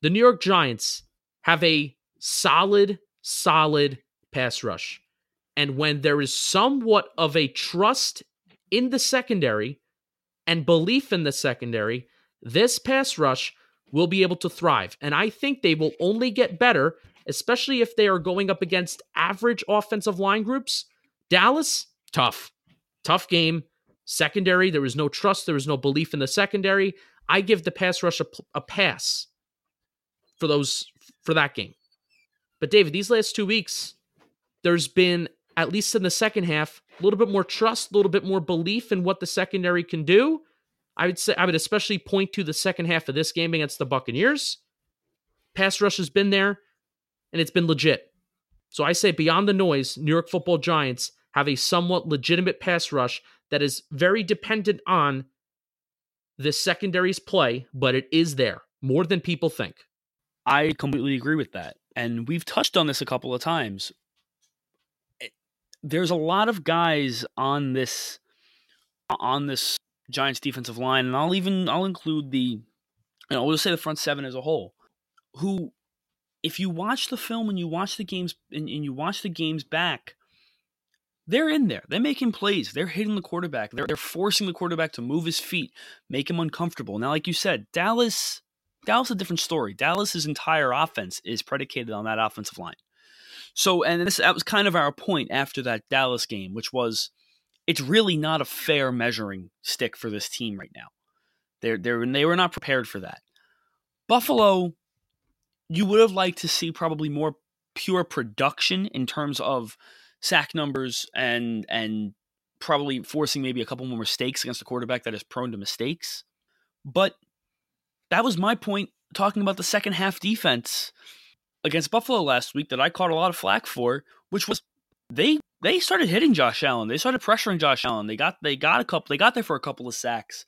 the New York Giants have a solid, solid pass rush. And when there is somewhat of a trust in the secondary and belief in the secondary, this pass rush will be able to thrive. And I think they will only get better, especially if they are going up against average offensive line groups. Dallas, tough. Tough game. Secondary, there was no trust, there was no belief in the secondary. I give the pass rush a, a pass for those for that game. But David, these last two weeks, there's been at least in the second half a little bit more trust, a little bit more belief in what the secondary can do. I would say I would especially point to the second half of this game against the Buccaneers. Pass rush has been there, and it's been legit. So I say beyond the noise, New York Football Giants have a somewhat legitimate pass rush that is very dependent on the secondary's play, but it is there more than people think. I completely agree with that. And we've touched on this a couple of times. Eh, there's a lot of guys on this on this Giants defensive line, and I'll even I'll include the you know, we'll say the front seven as a whole, who if you watch the film and you watch the games and, and you watch the games back, they're in there. They're making plays. They're hitting the quarterback. They're, they're forcing the quarterback to move his feet, make him uncomfortable. Now, like you said, Dallas, Dallas a different story. Dallas's entire offense is predicated on that offensive line. So, and this that was kind of our point after that Dallas game, which was it's really not a fair measuring stick for this team right now. They're, they're, they were not prepared for that. Buffalo, you would have liked to see probably more pure production in terms of sack numbers and and probably forcing maybe a couple more mistakes against a quarterback that is prone to mistakes. But that was my point talking about the second half defense against Buffalo last week that I caught a lot of flack for, which was they they started hitting Josh Allen. They started pressuring Josh Allen. They got they got a couple they got there for a couple of sacks.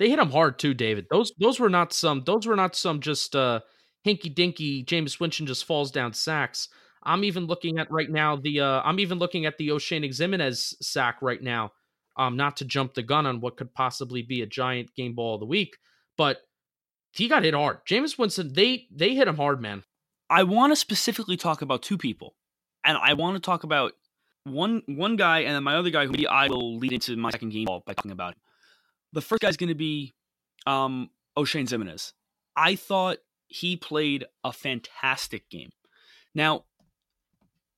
They hit him hard too, David. Those those were not some those were not some just uh hinky dinky Jameis Winston just falls down sacks. I'm even looking at right now the uh, I'm even looking at the Oshane Ximines sack right now. Um, not to jump the gun on what could possibly be a giant game ball of the week, but he got hit hard. Jameis Winston, they they hit him hard, man. I want to specifically talk about two people, and I want to talk about one one guy, and then my other guy who maybe I will lead into my second game ball by talking about him. The first guy is going to be um, Oshane Ximines. I thought he played a fantastic game. Now,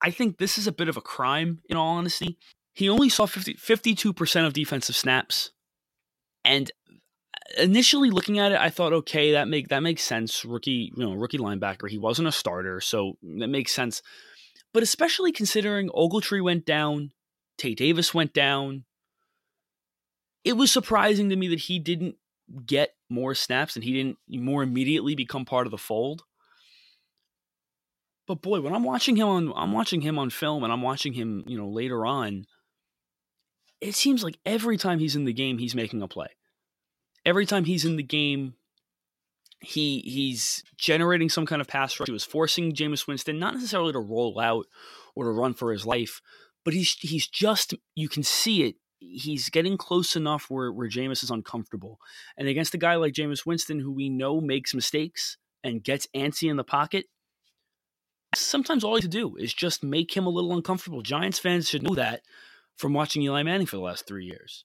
I think this is a bit of a crime, in all honesty. He only saw 50, 52% of defensive snaps. And initially looking at it, I thought, okay, that make that makes sense. Rookie, you know, rookie linebacker. He wasn't a starter, so that makes sense. But especially considering Ogletree went down, Tae Davis went down, it was surprising to me that he didn't get more snaps and he didn't more immediately become part of the fold. But boy, when I'm watching him on I'm watching him on film and I'm watching him, you know, later on, it seems like every time he's in the game, he's making a play. Every time he's in the game, he he's generating some kind of pass rush. He was forcing Jameis Winston not necessarily to roll out or to run for his life, but he's he's just you can see it. He's getting close enough where where Jameis is uncomfortable. And against a guy like Jameis Winston, who we know makes mistakes and gets antsy in the pocket, sometimes all you have to do is just make him a little uncomfortable. Giants fans should know that from watching Eli Manning for the last three years.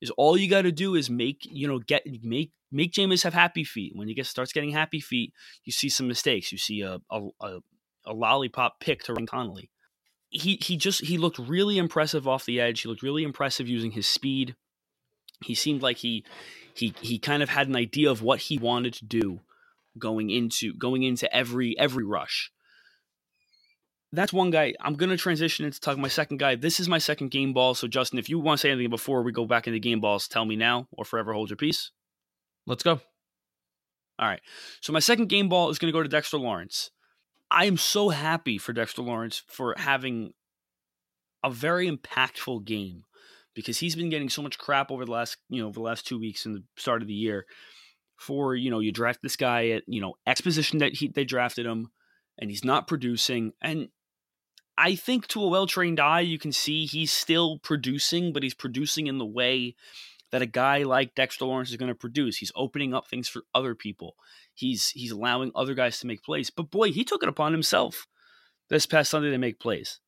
Is all you got to do is make you know get make make Jameis have happy feet. When he gets starts getting happy feet, you see some mistakes. You see a a, a, a lollipop pick to Ryan Connelly. He he just he looked really impressive off the edge. He looked really impressive using his speed. He seemed like he he he kind of had an idea of what he wanted to do going into going into every every rush that's one guy. I'm to transition into talking my second guy. This is my second game ball. So, Justin, if you want to say anything before we go back into game balls, tell me now or forever hold your peace. Let's go. All right. So, my second game ball is going to go to Dexter Lawrence. I am so happy for Dexter Lawrence for having a very impactful game because he's been getting so much crap over the last, you know, over the last two weeks in the start of the year for, you know, you draft this guy at, you know, exposition that he, they drafted him and he's not producing. And I think to a well trained eye, you can see he's still producing, but he's producing in the way that a guy like Dexter Lawrence is going to produce. He's opening up things for other people. He's he's allowing other guys to make plays. But boy, he took it upon himself this past Sunday to make plays.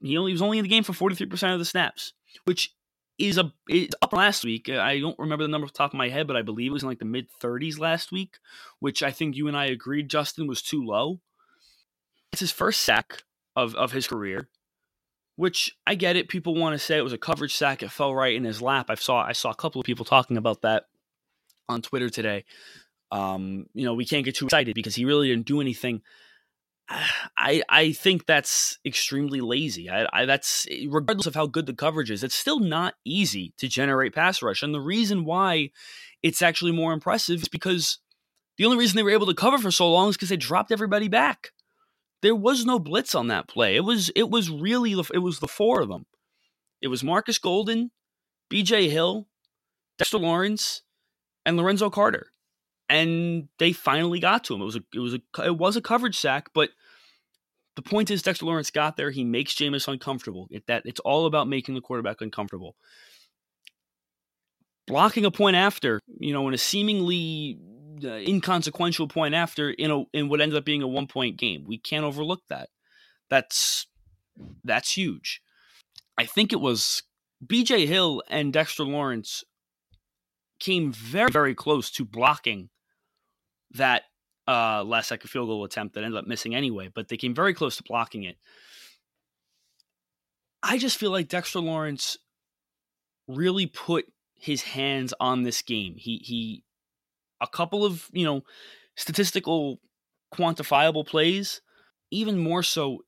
He only he was only in the game for 43% of the snaps, which is a is up last week. I don't remember the number off the top of my head, but I believe it was in like the mid 30s last week, which I think you and I agreed, Justin, was too low. It's his first sack of, of his career, which I get it. People want to say it was a coverage sack. It fell right in his lap. I saw I saw a couple of people talking about that on Twitter today. Um, you know, we can't get too excited because he really didn't do anything. I I think that's extremely lazy. I, I, that's regardless of how good the coverage is, it's still not easy to generate pass rush. And the reason why it's actually more impressive is because the only reason they were able to cover for so long is because they dropped everybody back. There was no blitz on that play. It was it was really it was the four of them. It was Marcus Golden, B.J. Hill, Dexter Lawrence, and Lorenzo Carter and they finally got to him. It was a it was a it was a coverage sack, but the point is Dexter Lawrence got there. He makes Jameis uncomfortable. It, that it's all about making the quarterback uncomfortable. Blocking a point after, you know, in a seemingly inconsequential point after in a in what ended up being a one point game, we can't overlook that. That's that's huge. I think it was B.J. Hill and Dexter Lawrence came very very close to blocking that uh, last second field goal attempt that ended up missing anyway, but they came very close to blocking it. I just feel like Dexter Lawrence really put his hands on this game. He he a couple of, you know, statistical quantifiable plays, even more so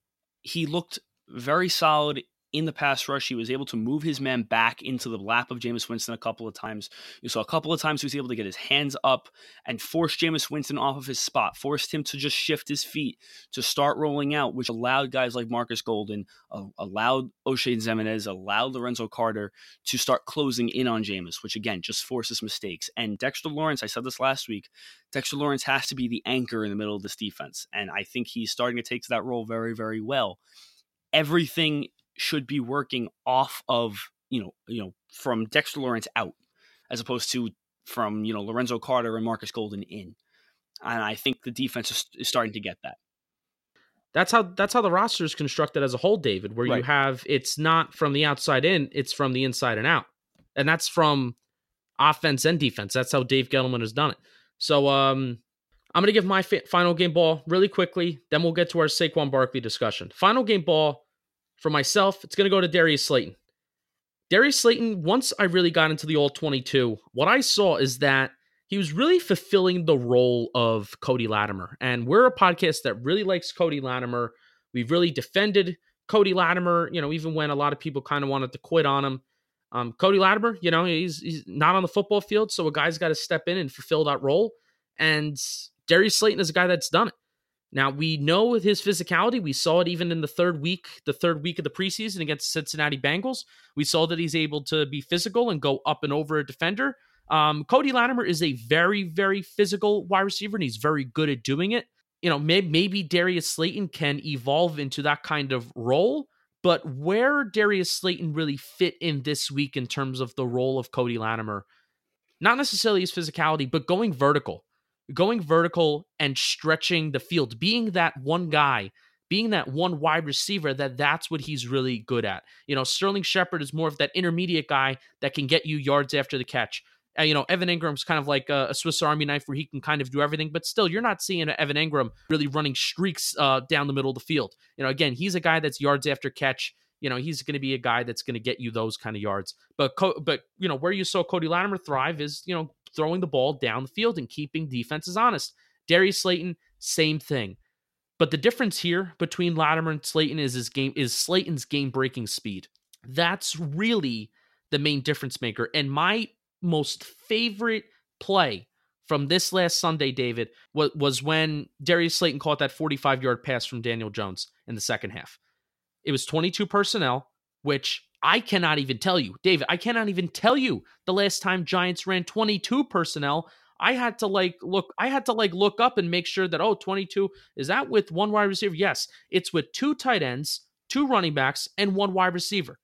he looked very solid in the pass rush. He was able to move his man back into the lap of Jameis Winston a couple of times. You saw a couple of times he was able to get his hands up and force Jameis Winston off of his spot, forced him to just shift his feet to start rolling out, which allowed guys like Marcus Golden, uh, allowed Oshane Ximines, allowed Lorenzo Carter to start closing in on Jameis, which again just forces mistakes. And Dexter Lawrence, I said this last week, Dexter Lawrence has to be the anchor in the middle of this defense. And I think he's starting to take to that role very, very well everything should be working off of you know you know from Dexter Lawrence out as opposed to from you know Lorenzo Carter and Marcus Golden in. And I think the defense is, is starting to get that. That's how that's how the roster is constructed as a whole, David. Where right. you have it's not from the outside in, it's from the inside and out, and that's from offense and defense. That's how Dave Gettleman has done it. So, um, I'm gonna give my fi- final game ball really quickly. Then we'll get to our Saquon Barkley discussion. Final game ball for myself, it's going to go to Darius Slayton. Darius Slayton, once I really got into the all 22, what I saw is that he was really fulfilling the role of Cody Latimer. And we're a podcast that really likes Cody Latimer. We've really defended Cody Latimer, you know, even when a lot of people kind of wanted to quit on him. Um, Cody Latimer, you know, he's he's not on the football field, so a guy's got to step in and fulfill that role. And Darius Slayton is a guy that's done it. Now we know with his physicality. We saw it even in the third week, the third week of the preseason against Cincinnati Bengals. We saw that he's able to be physical and go up and over a defender. Um, Cody Latimer is a very, very physical wide receiver, and he's very good at doing it. You know, maybe, maybe Darius Slayton can evolve into that kind of role, but where Darius Slayton really fit in this week in terms of the role of Cody Latimer, not necessarily his physicality, but going vertical going vertical and stretching the field, being that one guy, being that one wide receiver, that that's what he's really good at. You know, Sterling Shepard is more of that intermediate guy that can get you yards after the catch. You know, Evan Engram's kind of like a, a, Swiss Army knife where he can kind of do everything, but still, you're not seeing Evan Engram really running streaks uh, down the middle of the field. You know, again, he's a guy that's yards after catch. You know, he's going to be a guy that's going to get you those kind of yards. But, but you know, where you saw Cody Latimer thrive is, you know, throwing the ball down the field and keeping defenses honest. Darius Slayton, same thing. But the difference here between Latimer and Slayton is his game is Slayton's game breaking speed. That's really the main difference maker. And my most favorite play from this last Sunday, David, was, was when Darius Slayton caught that 45 yard pass from Daniel Jones in the second half. It was 22 personnel, which I cannot even tell you, David, I cannot even tell you the last time Giants ran 22 personnel. I had to like look, I had to like look up and make sure that, oh, 22, is that with one wide receiver? Yes, it's with two tight ends, two running backs, and one wide receiver.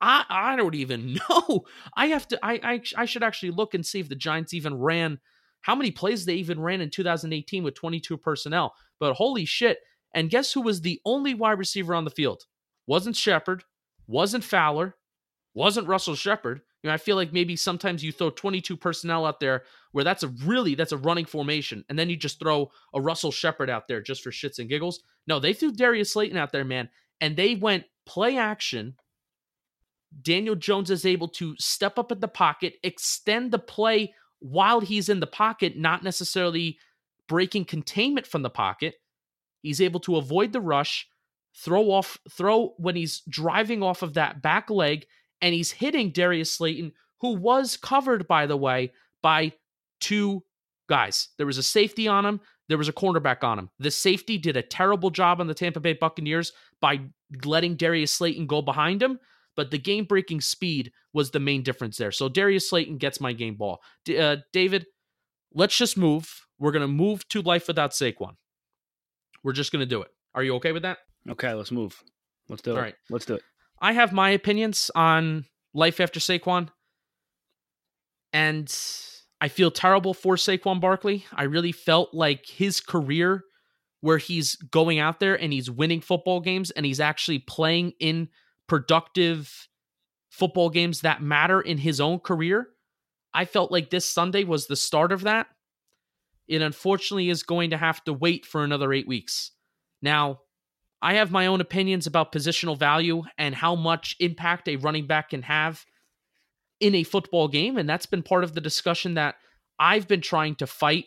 I, I don't even know. I have to, I, I, I should actually look and see if the Giants even ran, how many plays they even ran in 2018 with 22 personnel. But holy shit. And guess who was the only wide receiver on the field? wasn't Shepard, wasn't Fowler, wasn't Russell Shepard. You know, I feel like maybe sometimes you throw 22 personnel out there where that's a really that's a running formation, and then you just throw a Russell Shepard out there just for shits and giggles. No, they threw Darius Slayton out there, man, and they went play action. Daniel Jones is able to step up at the pocket, extend the play while he's in the pocket, not necessarily breaking containment from the pocket. He's able to avoid the rush, throw off, throw when he's driving off of that back leg, and he's hitting Darius Slayton, who was covered, by the way, by two guys. There was a safety on him, there was a cornerback on him. The safety did a terrible job on the Tampa Bay Buccaneers by letting Darius Slayton go behind him, but the game breaking speed was the main difference there. So Darius Slayton gets my game ball. D- uh, David, let's just move. We're going to move to life without Saquon. We're just going to do it. Are you okay with that? Okay, let's move. Let's do it. All right. Let's do it. I have my opinions on life after Saquon, and I feel terrible for Saquon Barkley. I really felt like his career, where he's going out there and he's winning football games and he's actually playing in productive football games that matter in his own career. I felt like this Sunday was the start of that. It unfortunately is going to have to wait for another eight weeks. Now, I have my own opinions about positional value and how much impact a running back can have in a football game. And that's been part of the discussion that I've been trying to fight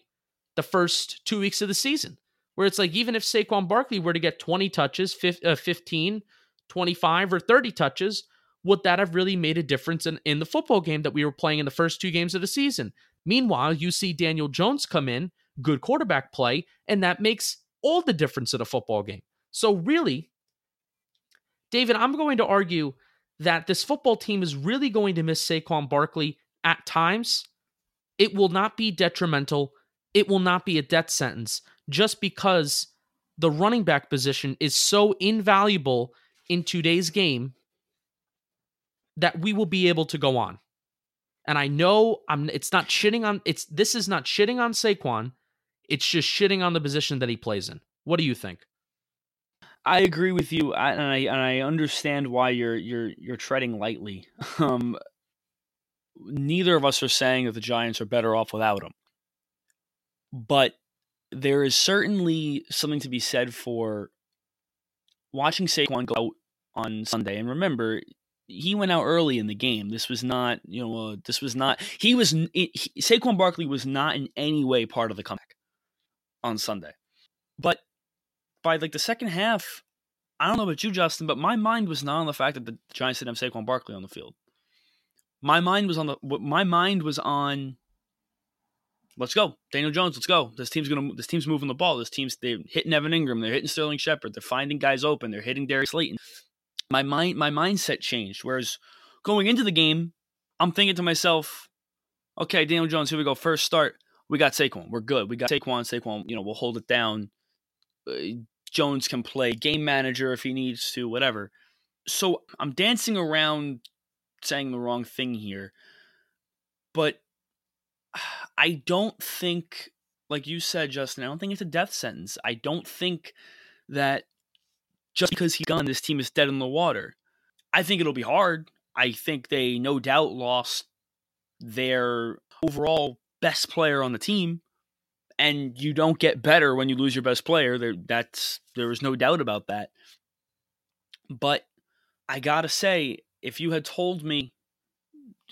the first two weeks of the season, where it's like, even if Saquon Barkley were to get 20 touches, uh, 15, 25, or 30 touches, would that have really made a difference in, in the football game that we were playing in the first two games of the season? Meanwhile, you see Daniel Jones come in, good quarterback play, and that makes all the difference in a football game. So, really, David, I'm going to argue that this football team is really going to miss Saquon Barkley at times. It will not be detrimental. It will not be a death sentence just because the running back position is so invaluable in today's game that we will be able to go on. And I know I'm it's not shitting on it's this is not shitting on Saquon. It's just shitting on the position that he plays in. What do you think? I agree with you, and I and I understand why you're you're you're treading lightly. Um, neither of us are saying that the Giants are better off without him, but there is certainly something to be said for watching Saquon go out on Sunday. And remember, he went out early in the game. This was not, you know, uh, this was not. He was he, Saquon Barkley was not in any way part of the comeback on Sunday, but by like the second half, I don't know about you, Justin, but my mind was not on the fact that the Giants didn't have Saquon Barkley on the field. My mind was on the my mind was on let's go. Daniel Jones, let's go. This team's gonna this team's moving the ball. This team's they're hitting Evan Engram, they're hitting Sterling Shepard, they're finding guys open, they're hitting Darius Slayton. My mind my mindset changed. Whereas going into the game, I'm thinking to myself, okay, Daniel Jones, here we go. First start. We got Saquon. We're good. We got Saquon. Saquon, you know, we'll hold it down. Uh, Jones can play game manager if he needs to, whatever. So I'm dancing around saying the wrong thing here. But I don't think, like you said, Justin, I don't think it's a death sentence. I don't think that just because he's gone, this team is dead in the water. I think it'll be hard. I think they no doubt lost their overall best player on the team and you don't get better when you lose your best player. There, that's there is no doubt about that. But I gotta say, if you had told me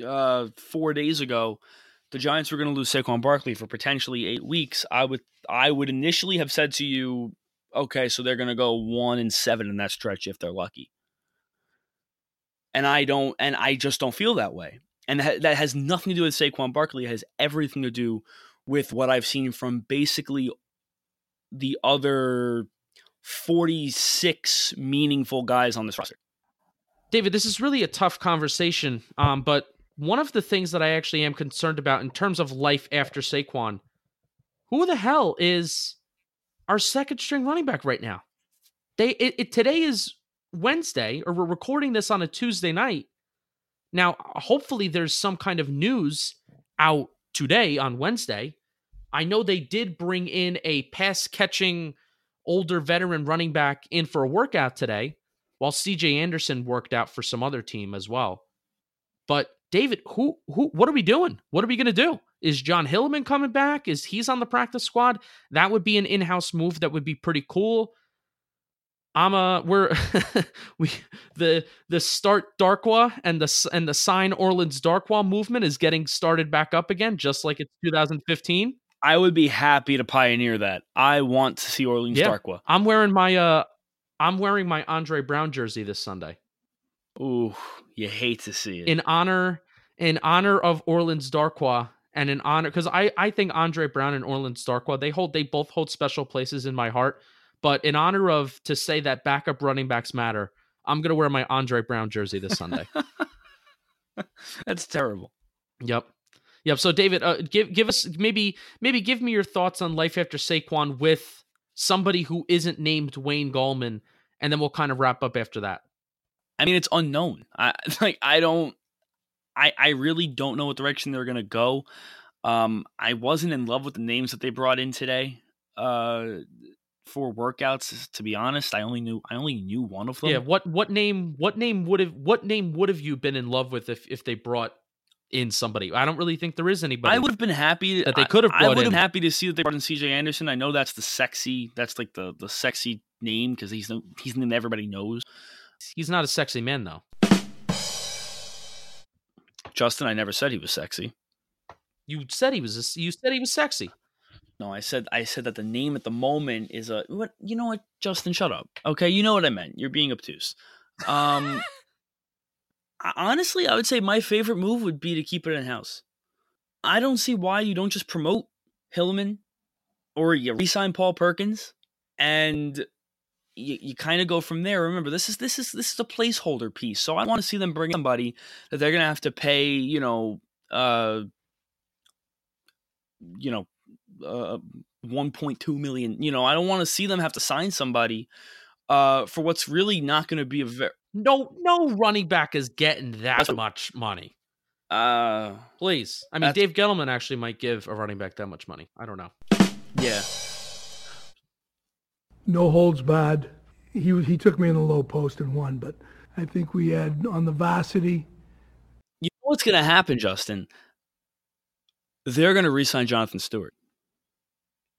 uh, four days ago the Giants were going to lose Saquon Barkley for potentially eight weeks, I would I would initially have said to you, okay, so they're going to go one and seven in that stretch if they're lucky. And I don't, and I just don't feel that way. And that has nothing to do with Saquon Barkley. It has everything to do with what I've seen from basically the other 46 meaningful guys on this roster. David, this is really a tough conversation. Um, but one of the things that I actually am concerned about in terms of life after Saquon, who the hell is our second string running back right now? They it, it, today is Wednesday, or we're recording this on a Tuesday night. Now, hopefully, there's some kind of news out today on Wednesday I know they did bring in a pass catching older veteran running back in for a workout today. while CJ Anderson worked out for some other team as well. But David, who who what are we doing? What are we going to do? Is Jon Hilliman coming back? Is he's on the practice squad? That would be an in-house move that would be pretty cool. I'm a we're we the the start Darkwa and the and the sign Orleans Darkwa movement is getting started back up again, just like it's 2015. I would be happy to pioneer that. I want to see Orleans Yeah. Darkwa. I'm wearing my uh I'm wearing my Andre Brown jersey this Sunday Ooh, you hate to see it. in honor in honor of Orleans Darkwa and in honor because I I think Andre Brown and Orleans Darkwa they hold they both hold special places in my heart. But in honor of to say that backup running backs matter, I'm gonna wear my Andre Brown jersey this Sunday. That's terrible. Yep. Yep. So David, uh, give give us maybe maybe give me your thoughts on life after Saquon with somebody who isn't named Wayne Gallman, and then we'll kind of wrap up after that. I mean, it's unknown. I like. I don't. I I really don't know what direction they're gonna go. Um, I wasn't in love with the names that they brought in today. Uh, for workouts, to be honest, I only knew I only knew one of them. Yeah. What what name what name would have what name would have you been in love with if if they brought in somebody? I don't really think there is anybody. I would have been happy That they could have I, would have been happy to see that they brought in C.J. Anderson. I know that's the sexy. That's like the the sexy name because he's the he's the name everybody knows. He's not a sexy man though. Justin, I never said he was sexy. You said he was a, you said he was sexy. No, I said I said that the name at the moment is a what you know what, Justin, shut up. Okay, you know what I meant. You're being obtuse. Um honestly, I would say my favorite move would be to keep it in house. I don't see why you don't just promote Hillman or you resign Paul Perkins and you, you kind of go from there. Remember, this is this is this is a placeholder piece. So I want to see them bring somebody that they're gonna have to pay, you know, uh you know, uh 1.2 million. You know, I don't want to see them have to sign somebody uh for what's really not going to be a very No no running back is getting that That's what- much money. uh Please. I mean, Dave Gettleman actually might give a running back that much money. I don't know. yeah. No holds barred. He was, he took me in the low post and won, but I think we had on the varsity. You know what's going to happen, Justin? They're going to re-sign Jonathan Stewart.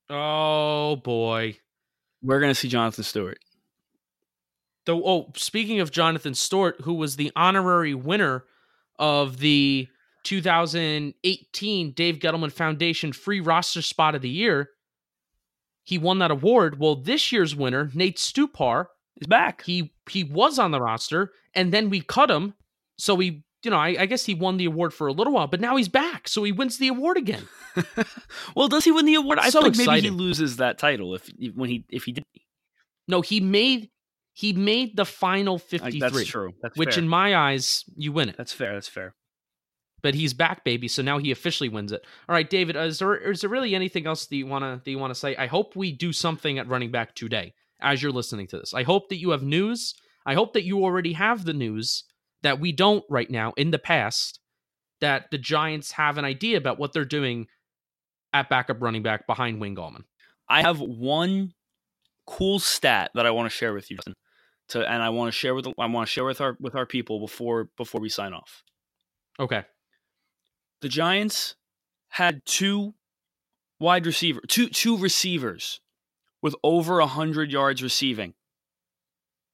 Oh boy. We're going to see Jonathan Stewart. Though, oh, speaking of Jonathan Stewart, who was the honorary winner of the 2018 Dave Gettleman Foundation free roster spot of the year, he won that award. Well, this year's winner, Nate Stupar, is back. he he was on the roster, and then we cut him, so he, you know, I, I guess he won the award for a little while, but now he's back, so he wins the award again. well, does he win the award? I So think maybe he loses that title if when he if he did. No, he made he made the final 53, that's true. That's which fair. in my eyes, you win it. that's fair. That's fair. but he's back, baby. So now he officially wins it. All right, David, uh, is there is there really anything else that you wanna that you wanna say? I hope we do something at running back today as you're listening to this. I hope that you have news. I hope that you already have the news that we don't right now in the past that the Giants have an idea about what they're doing at backup running back behind Wayne Gallman. I have one cool stat that I want to share with you, Justin. To and I want to share with I want to share with our with our people before before we sign off. Okay. The Giants had two wide receiver two two receivers with over a hundred yards receiving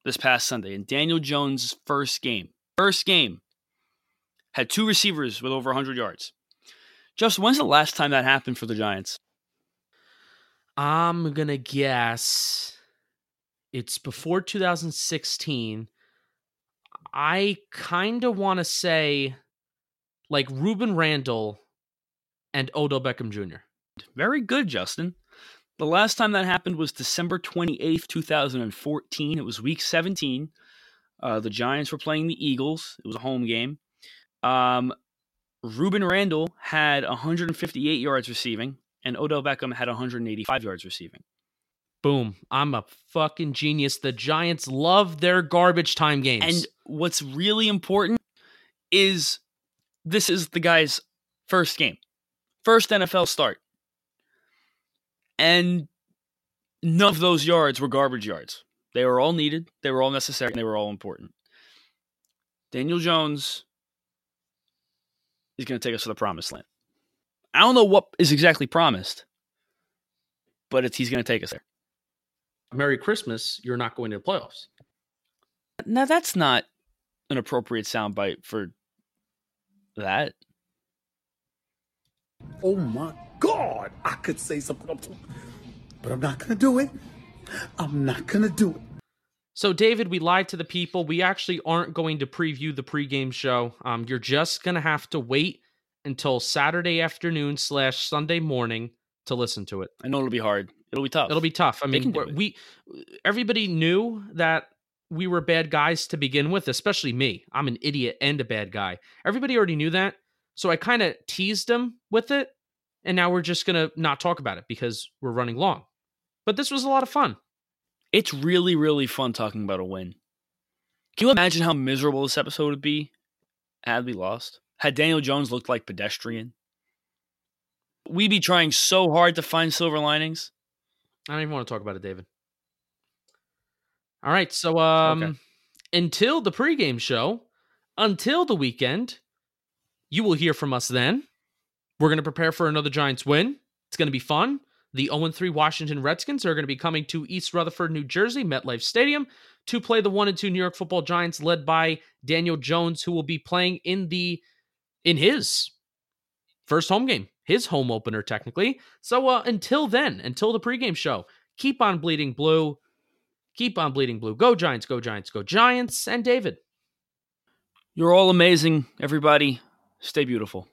this past Sunday in Daniel Jones' first game. First game had two receivers with over 100 yards. Just when's the last time that happened for the Giants? I'm gonna guess it's before 2016. I kind of want to say like Rueben Randle and Odell Beckham Jr. Very good, Justin. The last time that happened was December 28th, 2014. It was week 17. Uh, the Giants were playing the Eagles. It was a home game. Um, Rueben Randle had 158 yards receiving, and Odell Beckham had 185 yards receiving. Boom! I'm a fucking genius. The Giants love their garbage time games. And what's really important is this is the guy's first game, first NFL start. And none of those yards were garbage yards. They were all needed, they were all necessary, and they were all important. Daniel Jones is going to take us to the promised land. I don't know what is exactly promised, but it's he's going to take us there. Merry Christmas. You're not going to the playoffs. Now that's not an appropriate soundbite for that. Oh my God, I could say something, but I'm not going to do it. I'm not going to do it. So, David, we lied to the people. We actually aren't going to preview the pregame show. Um, you're just going to have to wait until Saturday afternoon slash Sunday morning to listen to it. I know it'll be hard. It'll be tough. It'll be tough. I They mean, can do we're- it. we everybody knew that we were bad guys to begin with, especially me. I'm an idiot and a bad guy. Everybody already knew that. So I kind of teased them with it, and now we're just gonna not talk about it because we're running long. But this was a lot of fun. It's really, really fun talking about a win. Can you imagine how miserable this episode would be had we lost? Had Daniel Jones looked like pedestrian? We'd be trying so hard to find silver linings. I don't even want to talk about it, David. All right, so um, Okay. until the pregame show, until the weekend, you will hear from us then. We're going to prepare for another Giants win. It's going to be fun. The 0 3 Washington Redskins are going to be coming to East Rutherford, New Jersey, MetLife Stadium, to play the 1 and 2 New York Football Giants, led by Daniel Jones, who will be playing in the in his first home game, his home opener, technically. So uh, until then, until the pregame show, keep on bleeding blue. Keep on bleeding blue. Go Giants, go Giants, go Giants. And David. You're all amazing, everybody. Stay beautiful.